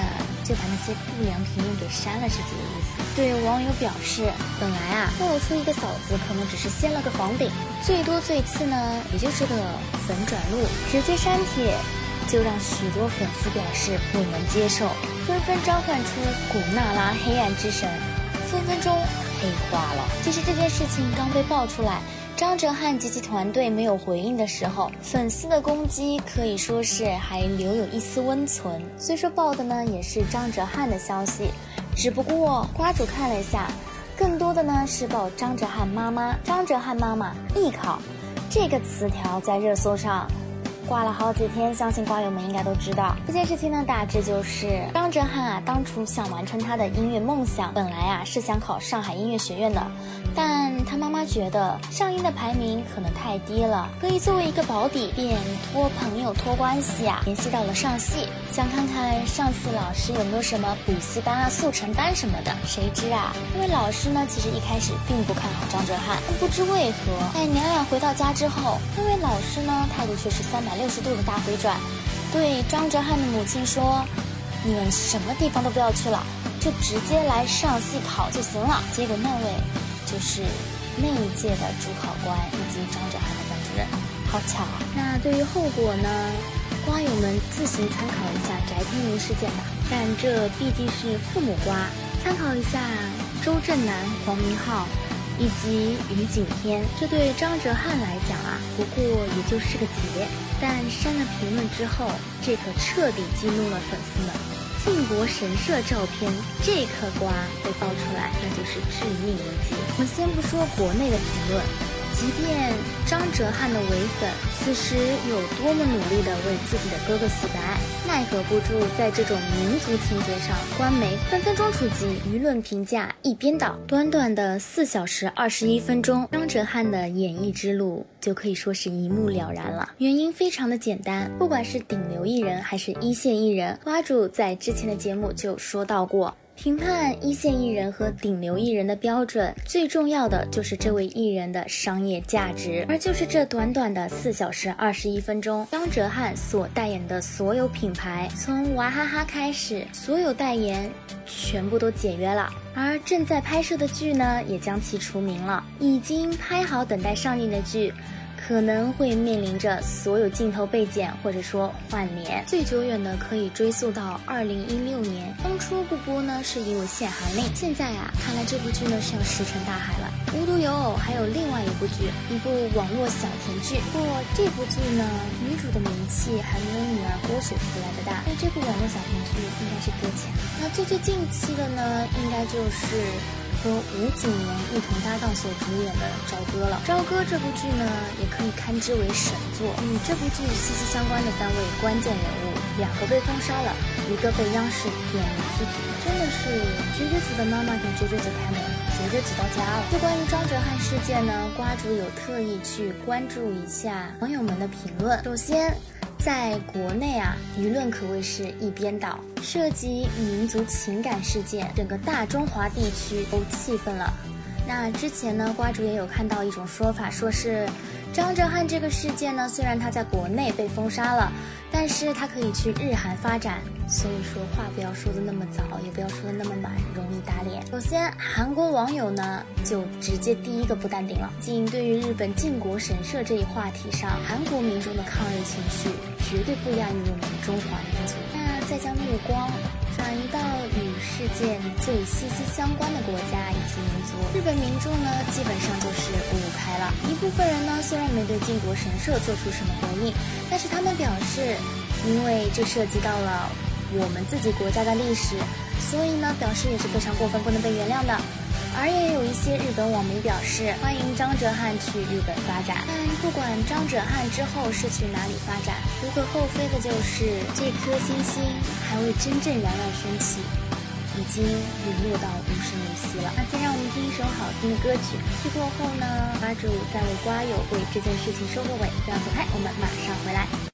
就把那些不良评论给删了，是几个意思。对网友表示，本来啊爆出一个嫂子可能只是掀了个房顶，最多最次呢也就是个粉转路，直接删帖，就让许多粉丝表示不能接受，纷纷召唤出古娜拉黑暗之神，分分钟。黑化了。其实这件事情刚被爆出来，张哲瀚及其团队没有回应的时候，粉丝的攻击可以说是还留有一丝温存。虽说报的呢也是张哲瀚的消息，只不过瓜主看了一下，更多的呢是报张哲瀚妈妈。张哲瀚妈妈艺考这个词条在热搜上。挂了好几天，相信瓜友们应该都知道这件事情呢。大致就是张哲瀚啊，当初想完成他的音乐梦想，本来啊是想考上海音乐学院的，但他妈妈觉得上音的排名可能太低了，可以作为一个保底，便托朋友托关系啊，联系到了上戏，想看看上戏老师有没有什么补习班啊、速成班什么的。谁知啊，那位老师呢，其实一开始并不看好张哲瀚，但不知为何，在娘俩回到家之后，那位老师呢，态度却是三百。六十度的大回转，对张哲瀚的母亲说：“你们什么地方都不要去了，就直接来上戏考就行了。”结果那位就是那一届的主考官以及张哲瀚的班主任，好巧啊！那对于后果呢，瓜友们自行参考一下翟天临事件吧。但这毕竟是父母瓜，参考一下周震南、黄明昊。以及于景天，这对张哲瀚来讲啊，不过也就是个结。但删了评论之后，这可彻底激怒了粉丝们。靖国神社照片这颗瓜被爆出来，那就是致命一击。我们先不说国内的评论。即便张哲瀚的伪粉此时有多么努力的为自己的哥哥洗白，奈何不住在这种民族情节上，官媒分分钟出击，舆论评价一边倒。短短的四小时二十一分钟，张哲瀚的演艺之路就可以说是一目了然了。原因非常的简单，不管是顶流艺人还是一线艺人，瓜主在之前的节目就说到过。评判一线艺人和顶流艺人的标准，最重要的就是这位艺人的商业价值。而就是这短短的四小时二十一分钟，张哲瀚所代言的所有品牌，从娃哈哈开始，所有代言全部都解约了。而正在拍摄的剧呢，也将其除名了。已经拍好等待上映的剧。可能会面临着所有镜头被剪，或者说换脸。最久远的可以追溯到二零一六年，当初不播呢，是因为限韩令。现在啊，看来这部剧呢是要石沉大海了。无独有偶，还有另外一部剧，一部网络小甜剧。不过这部剧呢，女主的名气还没有女儿郭雪芙来的大，那这部网络小甜剧应该是搁浅了。那最最近期的呢，应该就是。和吴谨言一同搭档所主演的《朝歌》了，《朝歌》这部剧呢，也可以堪之为神作。与这部剧息息相关的三位关键人物，两个被封杀了，一个被央视点名批评，真的是绝绝子的妈妈给绝绝子开门，绝绝子到家了。就关于张哲瀚事件呢，瓜主有特意去关注一下网友们的评论。首先。在国内啊，舆论可谓是一边倒，涉及民族情感事件，整个大中华地区都气愤了。那之前呢，瓜主也有看到一种说法，说是。张哲瀚这个事件呢，虽然他在国内被封杀了，但是他可以去日韩发展。所以说话不要说的那么早，也不要说的那么满，容易打脸。首先，韩国网友呢就直接第一个不淡定了。仅对于日本靖国神社这一话题上，韩国民众的抗日情绪绝对不亚于我们中华民族。再将目光转移到与事件最息息相关的国家以及民族，日本民众呢，基本上就是五五开了。一部分人呢，虽然没对靖国神社做出什么回应，但是他们表示，因为这涉及到了我们自己国家的历史，所以呢，表示也是非常过分，不能被原谅的。而也有一些日本网民表示欢迎张哲瀚去日本发展，但不管张哲瀚之后是去哪里发展，无可厚非的就是这颗星星还未真正冉冉升起，已经陨落到无声无息了。那先让我们听一首好听的歌曲，曲过后呢，瓜主再为瓜友为这件事情收个尾，不要走开，我们马上回来。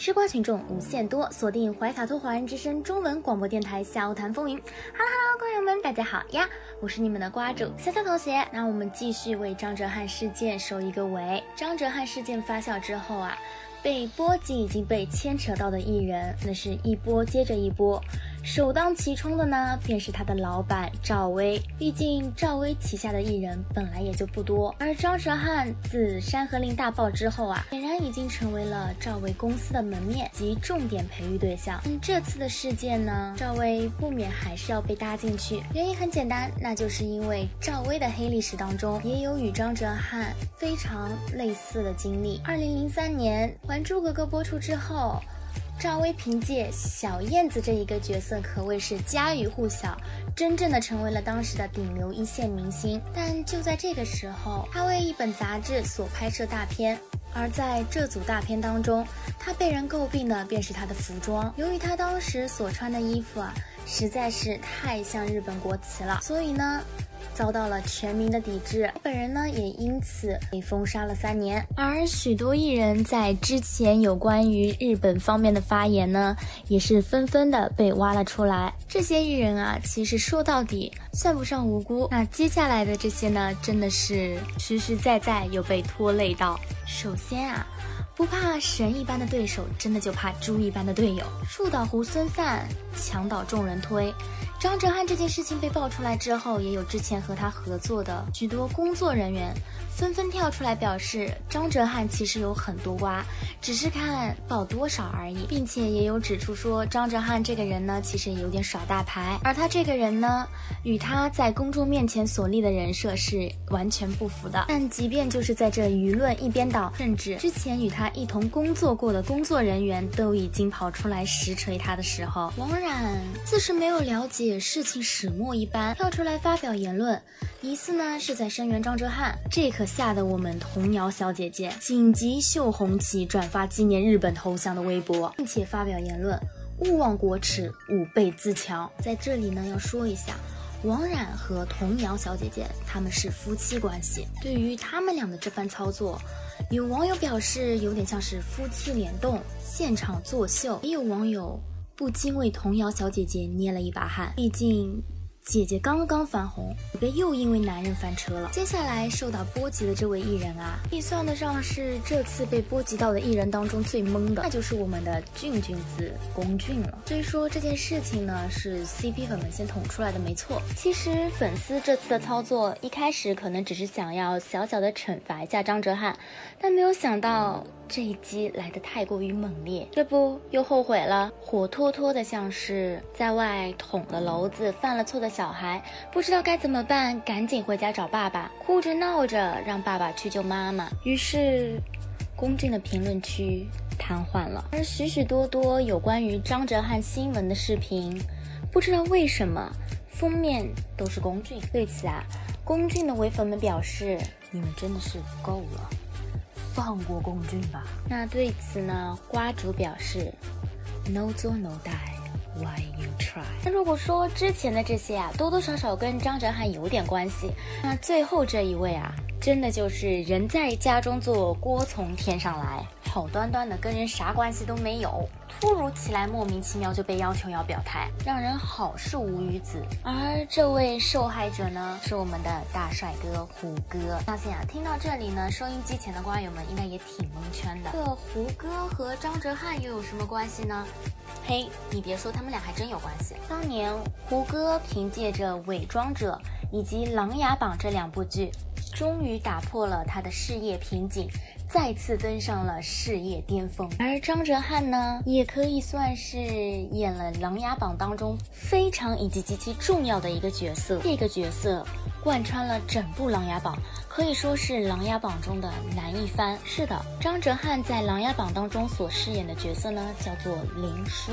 吃瓜群众无限多，锁定怀卡托华人之声中文广播电台《笑谈风云》。哈喽哈喽，朋友们，大家好呀！我是你们的瓜主潇潇同学。那我们继续为张哲瀚事件收一个尾。张哲瀚事件发酵之后啊，被波及已经被牵扯到的艺人，那是一波接着一波。首当其冲的呢，便是他的老板赵薇。毕竟赵薇旗下的艺人本来也就不多，而张哲瀚自《山河令》大爆之后啊，显然已经成为了赵薇公司的门面及重点培育对象。嗯，这次的事件呢，赵薇不免还是要被搭进去。原因很简单，那就是因为赵薇的黑历史当中也有与张哲瀚非常类似的经历。二零零三年《还珠格格》播出之后。赵薇凭借小燕子这一个角色，可谓是家喻户晓，真正的成为了当时的顶流一线明星。但就在这个时候，她为一本杂志所拍摄大片，而在这组大片当中，她被人诟病的便是她的服装。由于她当时所穿的衣服啊，实在是太像日本国旗了，所以呢。遭到了全民的抵制，本人呢也因此被封杀了三年。而许多艺人在之前有关于日本方面的发言呢，也是纷纷的被挖了出来。这些艺人啊，其实说到底算不上无辜。那接下来的这些呢，真的是实实在在有被拖累到。首先啊，不怕神一般的对手，真的就怕猪一般的队友。树倒猢狲散，墙倒众人推。张哲瀚这件事情被爆出来之后，也有之前和他合作的许多工作人员纷纷跳出来表示，张哲瀚其实有很多瓜，只是看爆多少而已，并且也有指出说，张哲瀚这个人呢，其实也有点耍大牌，而他这个人呢，与他在公众面前所立的人设是完全不符的。但即便就是在这舆论一边倒，甚至之前与他一同工作过的工作人员都已经跑出来实锤他的时候，王冉自是没有了解。事情始末一般，跳出来发表言论，疑似呢是在声援张哲瀚，这可吓得我们童谣小姐姐紧急秀红旗，转发纪念日本投降的微博，并且发表言论，勿忘国耻，吾辈自强。在这里呢要说一下，王冉和童谣小姐姐他们是夫妻关系，对于他们俩的这番操作，有网友表示有点像是夫妻联动，现场作秀，也有网友。不禁为童谣小姐姐捏了一把汗，毕竟。姐姐刚刚翻红，别又因为男人翻车了。接下来受到波及的这位艺人啊，可以算得上是这次被波及到的艺人当中最懵的，那就是我们的俊俊子龚俊了。所以说这件事情呢，是 CP 粉们先捅出来的，没错。其实粉丝这次的操作，一开始可能只是想要小小的惩罚一下张哲瀚，但没有想到这一击来的太过于猛烈，这不又后悔了，火脱脱的像是在外捅了娄子，犯了错的小。孩不知道该怎么办，赶紧回家找爸爸，哭着闹着让爸爸去救妈妈。于是，龚俊的评论区瘫痪了，而许许多多有关于张哲瀚新闻的视频，不知道为什么封面都是龚俊。对此啊，龚俊的唯粉们表示：“你们真的是够了，放过龚俊吧。”那对此呢，瓜主表示：“No 做 No die。” Why you try？那如果说之前的这些啊，多多少少跟张哲瀚有点关系，那最后这一位啊，真的就是人在家中坐，锅从天上来，好端端的跟人啥关系都没有。突如其来，莫名其妙就被要求要表态，让人好是无语子。而这位受害者呢，是我们的大帅哥胡歌。相信啊，听到这里呢，收音机前的瓜友们应该也挺蒙圈的。这胡歌和张哲瀚又有什么关系呢？嘿，你别说，他们俩还真有关系。当年胡歌凭借着《伪装者》以及《琅琊榜》这两部剧，终于打破了他的事业瓶颈。再次登上了事业巅峰，而张哲瀚呢，也可以算是演了《琅琊榜》当中非常以及极其重要的一个角色。这个角色贯穿了整部《琅琊榜》，可以说是《琅琊榜》中的男一番。是的，张哲瀚在《琅琊榜》当中所饰演的角色呢，叫做林殊，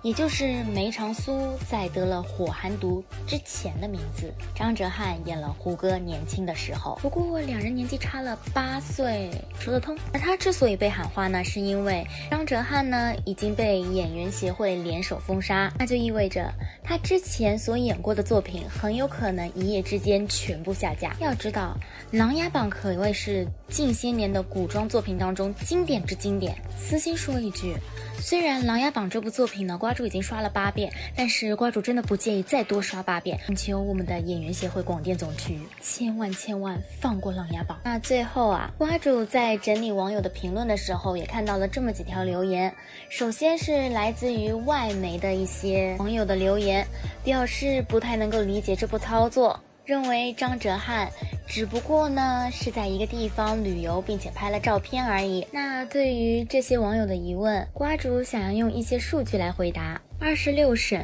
也就是梅长苏在得了火寒毒之前的名字。张哲瀚演了胡歌年轻的时候，不过两人年纪差了八岁。说得通。而他之所以被喊话呢，是因为张哲瀚呢已经被演员协会联手封杀，那就意味着他之前所演过的作品很有可能一夜之间全部下架。要知道，《琅琊榜》可谓是近些年的古装作品当中经典之经典。私心说一句，虽然《琅琊榜》这部作品呢，瓜主已经刷了八遍，但是瓜主真的不介意再多刷八遍。请求我们的演员协会广电总局千万千万放过《琅琊榜》。那最后啊，瓜主在整理网友的评论的时候，也看到了这么几条留言。首先是来自于外媒的一些网友的留言，表示不太能够理解这部操作。认为张哲瀚只不过呢是在一个地方旅游，并且拍了照片而已。那对于这些网友的疑问，瓜主想要用一些数据来回答：二十六省，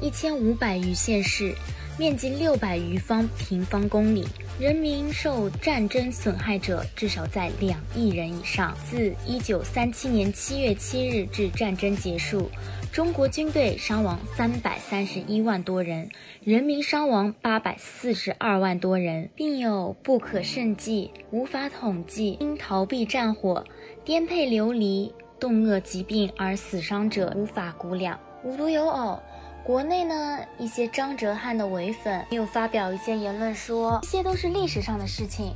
一千五百余县市，面积六百余方平方公里，人民受战争损害者至少在两亿人以上。自一九三七年七月七日至战争结束。中国军队伤亡三百三十一万多人，人民伤亡八百四十二万多人，并有不可胜计、无法统计因逃避战火、颠沛流离、冻饿疾病而死伤者无法估量。无独有偶，国内呢一些张哲瀚的伪粉又发表一些言论说，这些都是历史上的事情。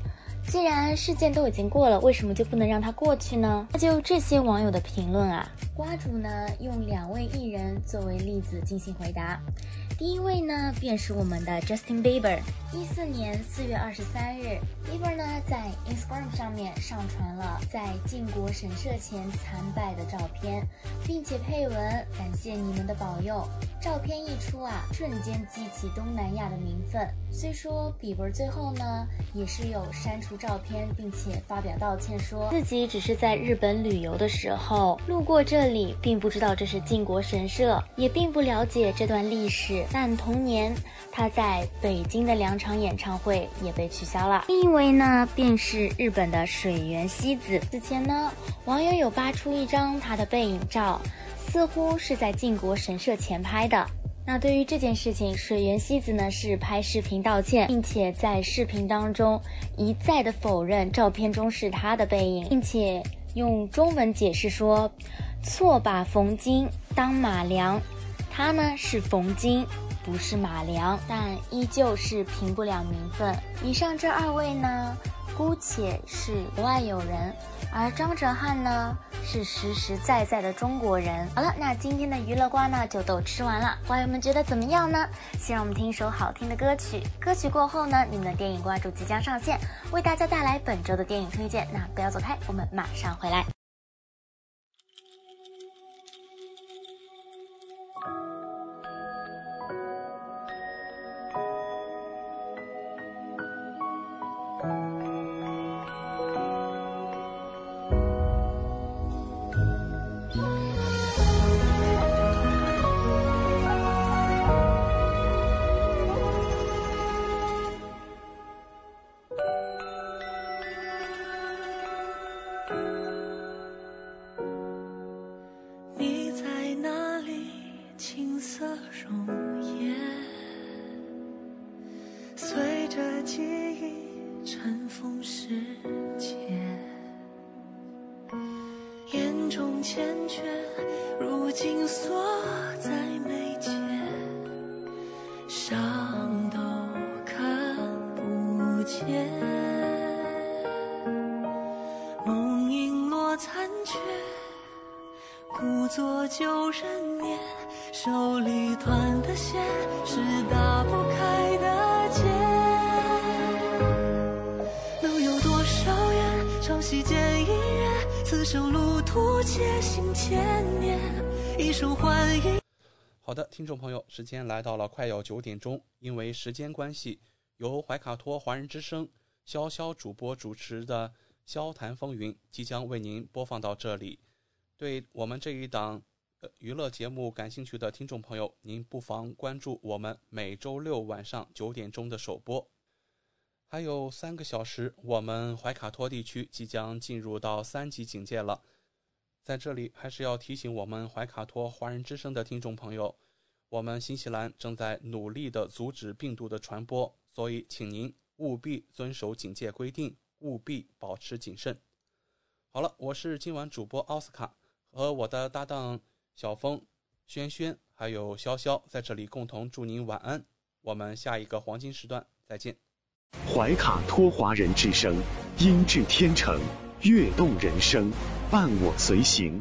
既然事件都已经过了，为什么就不能让它过去呢？那就这些网友的评论啊，瓜主呢用两位艺人作为例子进行回答。第一位呢，便是我们的 Justin Bieber。一四年四月二十三日，Bieber 呢在 Instagram 上面上传了在靖国神社前参拜的照片，并且配文感谢你们的保佑。照片一出啊，瞬间激起东南亚的民愤。虽说 Bieber 最后呢也是有删除照片，并且发表道歉，说自己只是在日本旅游的时候路过这里，并不知道这是靖国神社，也并不了解这段历史。但同年，他在北京的两场演唱会也被取消了。另一位呢，便是日本的水原希子。此前呢，网友有扒出一张他的背影照，似乎是在靖国神社前拍的。那对于这件事情，水原希子呢是拍视频道歉，并且在视频当中一再的否认照片中是她的背影，并且用中文解释说：“错把冯晶当马良。”他呢是冯晶，不是马良，但依旧是平不了名分。以上这二位呢，姑且是国外友人，而张哲瀚呢是实实在在的中国人。好了，那今天的娱乐瓜呢就都吃完了，瓜友们觉得怎么样呢？先让我们听一首好听的歌曲，歌曲过后呢，你们的电影关注即将上线，为大家带来本周的电影推荐。那不要走开，我们马上回来。时间来到了快要九点钟，因为时间关系，由怀卡托华人之声潇潇主播主持的《萧谈风云》即将为您播放到这里。对我们这一档。娱乐节目感兴趣的听众朋友，您不妨关注我们每周六晚上九点钟的首播。还有三个小时，我们怀卡托地区即将进入到三级警戒了。在这里，还是要提醒我们怀卡托华人之声的听众朋友，我们新西兰正在努力的阻止病毒的传播，所以请您务必遵守警戒规定，务必保持谨慎。好了，我是今晚主播奥斯卡，和我的搭档。小峰、轩轩还有潇潇在这里共同祝您晚安，我们下一个黄金时段再见。怀卡托华人之声，音质天成，悦动人生，伴我随行。